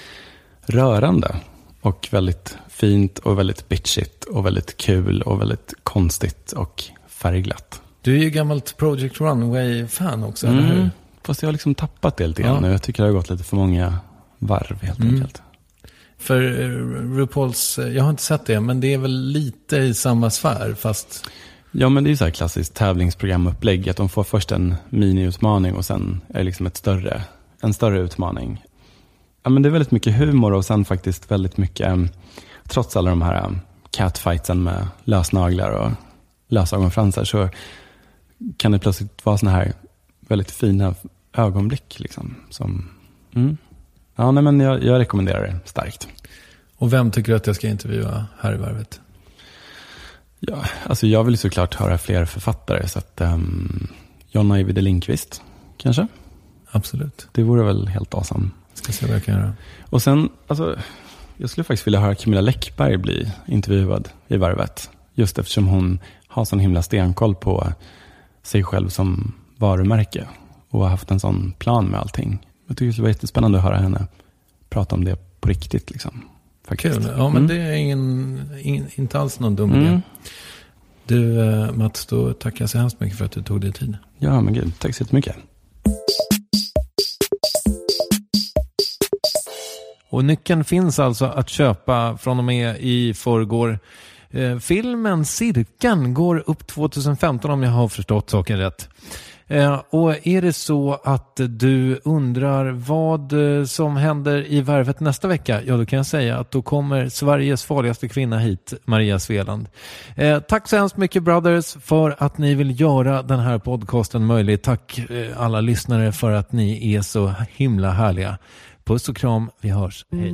rörande. Och väldigt fint och väldigt bitchigt och väldigt kul och väldigt konstigt och färgglatt. Du är ju gammalt Project Runway-fan också, eller hur? Fast jag har liksom tappat det lite grann Ja. nu. Jag tycker det har gått lite för många varv helt Mm. enkelt. För eh, RuPaul's, eh, jag har inte sett det, men det är väl lite i samma sfär, fast... Ja, men det är ju så här klassiskt tävlingsprogramupplägg. Att de får först en miniutmaning och sen är det liksom ett större, en större utmaning. Ja, men det är väldigt mycket humor och sen faktiskt väldigt mycket, em, trots alla de här catfightsen med lösnaglar och lösögonfransar så kan det plötsligt vara såna här väldigt fina ögonblick. Liksom, som, mm. Ja, nej, men jag, jag rekommenderar det starkt. Och vem tycker du att jag ska intervjua här i varvet? Ja, alltså jag vill såklart höra fler författare. Så att, um, Jonna Ajvide Lindqvist, kanske. Absolut. Det vore väl helt awesome. Ska se vad jag kan göra. Och sen, alltså, jag skulle faktiskt vilja höra Camilla Läckberg bli intervjuad i Varvet. Just eftersom hon har sån himla stenkoll på sig själv som varumärke. Och har haft en sån plan med allting. Jag tycker det skulle vara jättespännande att höra henne prata om det på riktigt. Liksom, faktiskt. Kul. Ja, men Mm. det är ingen, ingen, inte alls någon dum idé. Mm. Du, eh, Mats, då tackar jag så hemskt mycket för att du tog dig tid. Ja, men gud. Tack så jättemycket. Och nyckeln finns alltså att köpa från och med i förrgår. Eh, filmen Cirkeln går upp 2015 om jag har förstått saken rätt. Eh, och är det så att du undrar vad eh, som händer i Värvet nästa vecka? Ja, då kan jag säga att då kommer Sveriges farligaste kvinna hit, Maria Sveland. Eh, tack så hemskt mycket Brothers för att ni vill göra den här podcasten möjlig. Tack alla lyssnare för att ni är så himla härliga. Puss och kram, vi hörs. Hej.